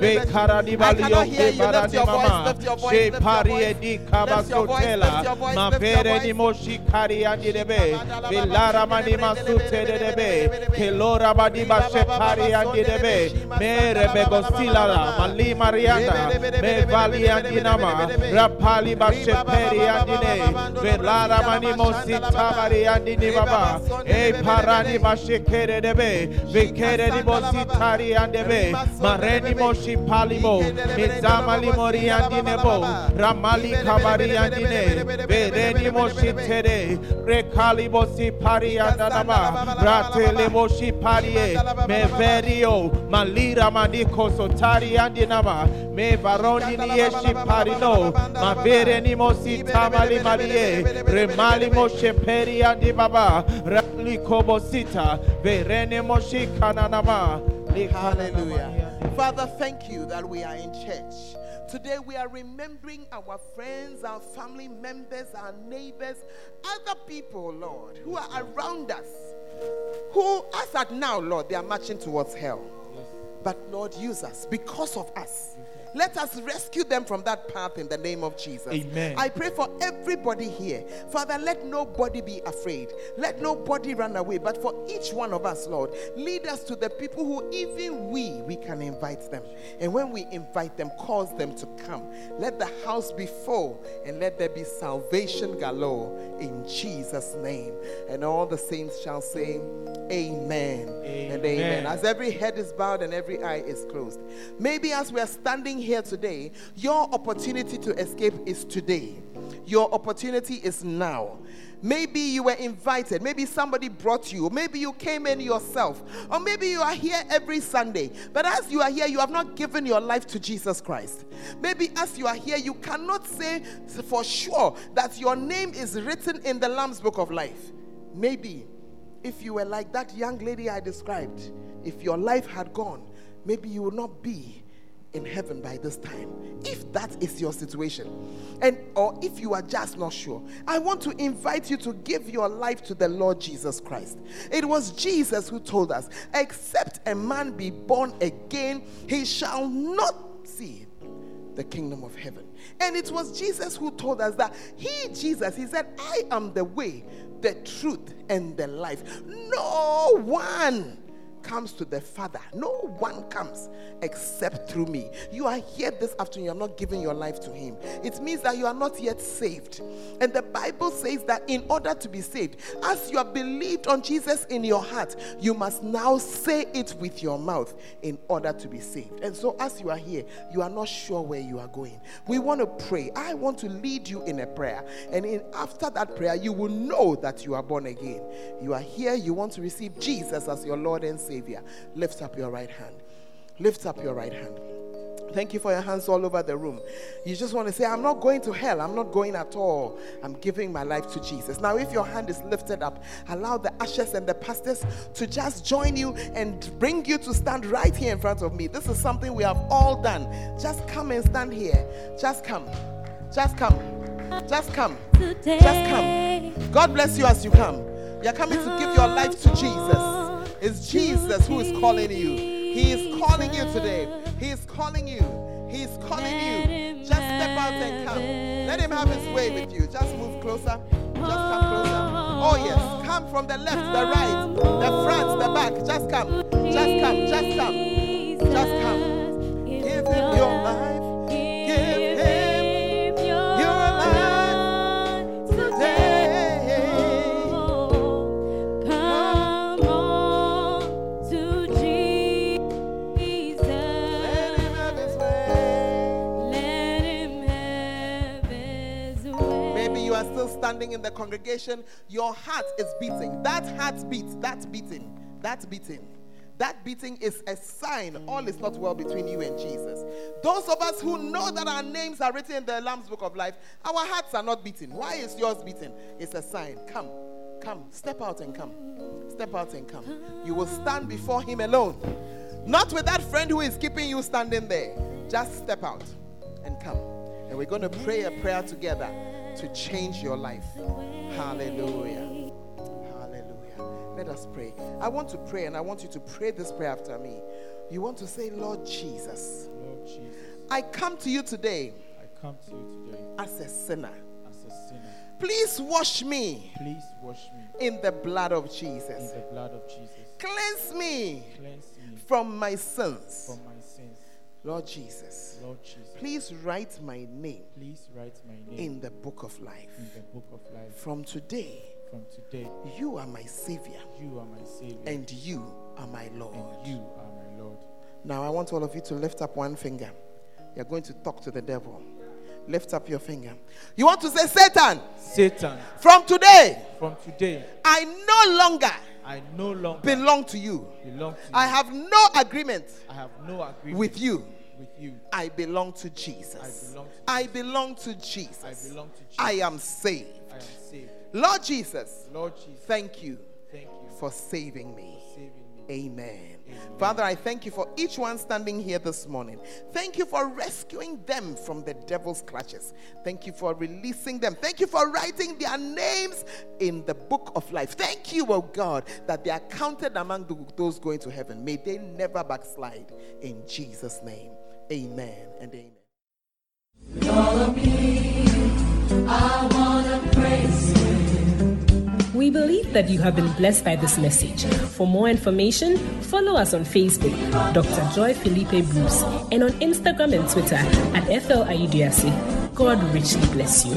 be karani balio ke barani mama she pariedi kabasotela ma vere ni moshikari andi andi debe bilara mani masute de debe kelora badi bashe pari andi debe mere begosila mali mariana me vali andi nama rapali bashe peri andi ne bilara mani mosita bari andi ni baba e parani bashe kere debe vikere di mositari andi be mareni moshi palimo mizamali mori andi nebo ramali kabari andi ne bereni moshi tere rekali bosi pari andanama ratele moshi parie me verio malira maniko sotari andinama me varoni ni eshi parino ma vere ni mosi tamali malie remali moshe peri andi baba rali kobosita verene Hallelujah. Father, thank you that we are in church. Today we are remembering our friends, our family members, our neighbors, other people, Lord, who are around us, who, as at now, Lord, they are marching towards hell. But Lord, use us because of us. Let us rescue them from that path in the name of Jesus. Amen. I pray for everybody here. Father, let nobody be afraid. Let nobody run away. But for each one of us, Lord, lead us to the people who even we, we can invite them. And when we invite them, cause them to come. Let the house be full and let there be salvation galore in Jesus' name. And all the saints shall say, Amen, Amen. and amen. As every head is bowed and every eye is closed. Maybe as we are standing here today, your opportunity to escape is today. Your opportunity is now. Maybe you were invited. Maybe somebody brought you. Maybe you came in yourself. Or maybe you are here every Sunday. But as you are here, you have not given your life to Jesus Christ. Maybe as you are here, you cannot say for sure that your name is written in the Lamb's Book of Life. Maybe if you were like that young lady I described, if your life had gone, maybe you would not be in heaven by this time if that is your situation. And or if you are just not sure i want to invite you to give your life to the lord jesus christ. It was jesus who told us except a man be born again he shall not see the kingdom of heaven. And it was jesus who told us that he jesus he said i am the way the truth and the life. No one comes to the Father. No one comes except through me. You are here this afternoon, you are not giving your life to Him. It means that you are not yet saved. And the Bible says that in order to be saved, as you have believed on Jesus in your heart, you must now say it with your mouth in order to be saved. And so, as you are here, you are not sure where you are going. We want to pray. I want to lead you in a prayer. And in, after that prayer, you will know that you are born again. You are here, you want to receive Jesus as your Lord and Savior. Savior. Lift up your right hand. Lift up your right hand. Thank you for your hands all over the room. You just want to say, I'm not going to hell. I'm not going at all. I'm giving my life to Jesus. Now, if your hand is lifted up, allow the ushers and the pastors to just join you and bring you to stand right here in front of me. This is something we have all done. Just come and stand here. Just come. Just come. Just come. Just come. God bless you as you come. You're coming to give your life to Jesus. It's Jesus who is calling you. He is calling you today. He is calling you. He is calling you. Just step out and come. Let him have his way with you. Just move closer. Just come closer. Oh, yes. Come from the left, the right, the front, the back. Just come. Just come. Just come. Just come. Give him your life. Standing in the congregation, your heart is beating. That heart beats, that beating, that beating. That beating is a sign all is not well between you and Jesus. Those of us who know that our names are written in the Lamb's Book of Life, our hearts are not beating. Why is yours beating? It's a sign. Come, come, step out and come. Step out and come. You will stand before Him alone. Not with that friend who is keeping you standing there. Just step out and come. And we're going to pray a prayer together to change your life. Hallelujah. Hallelujah. Let us pray. I want to pray, and I want you to pray this prayer after me. You want to say, Lord Jesus, Lord Jesus, I come to you today. I come to you today as a sinner. As a sinner. Please wash me. Please wash me in the blood of Jesus. In the blood of Jesus. Cleanse me. Cleanse me from my sins. From my sins. Lord Jesus. Lord Jesus. Please write my name. Please write my name in the book of life. In the book of life. From today. From today. You are my savior. You are my savior. And you are my Lord. And you are my Lord. Now I want all of you to lift up one finger. You're going to talk to the devil. Lift up your finger. You want to say Satan. Satan. From today. From today. I no longer I no longer belong to you. Belong to I you. have no agreement. I have no agreement with you with you. I belong to Jesus. I belong to, Jesus. I belong to Jesus. I to Jesus. I am saved. I am saved. Lord Jesus. Lord Jesus. Thank you. Thank you for saving me. For saving. Amen. Amen. Father, I thank you for each one standing here this morning. Thank you for rescuing them from the devil's clutches. Thank you for releasing them. Thank you for writing their names in the book of life. Thank you, oh God, that they are counted among those going to heaven. May they never backslide. In Jesus' name. Amen and amen. With of me, I wanna praise you. We believe that you have been blessed by this message. For more information, follow us on Facebook, Dr. Joy Felipe Bruce, and on Instagram and Twitter at FL Ayeduase. God richly bless you.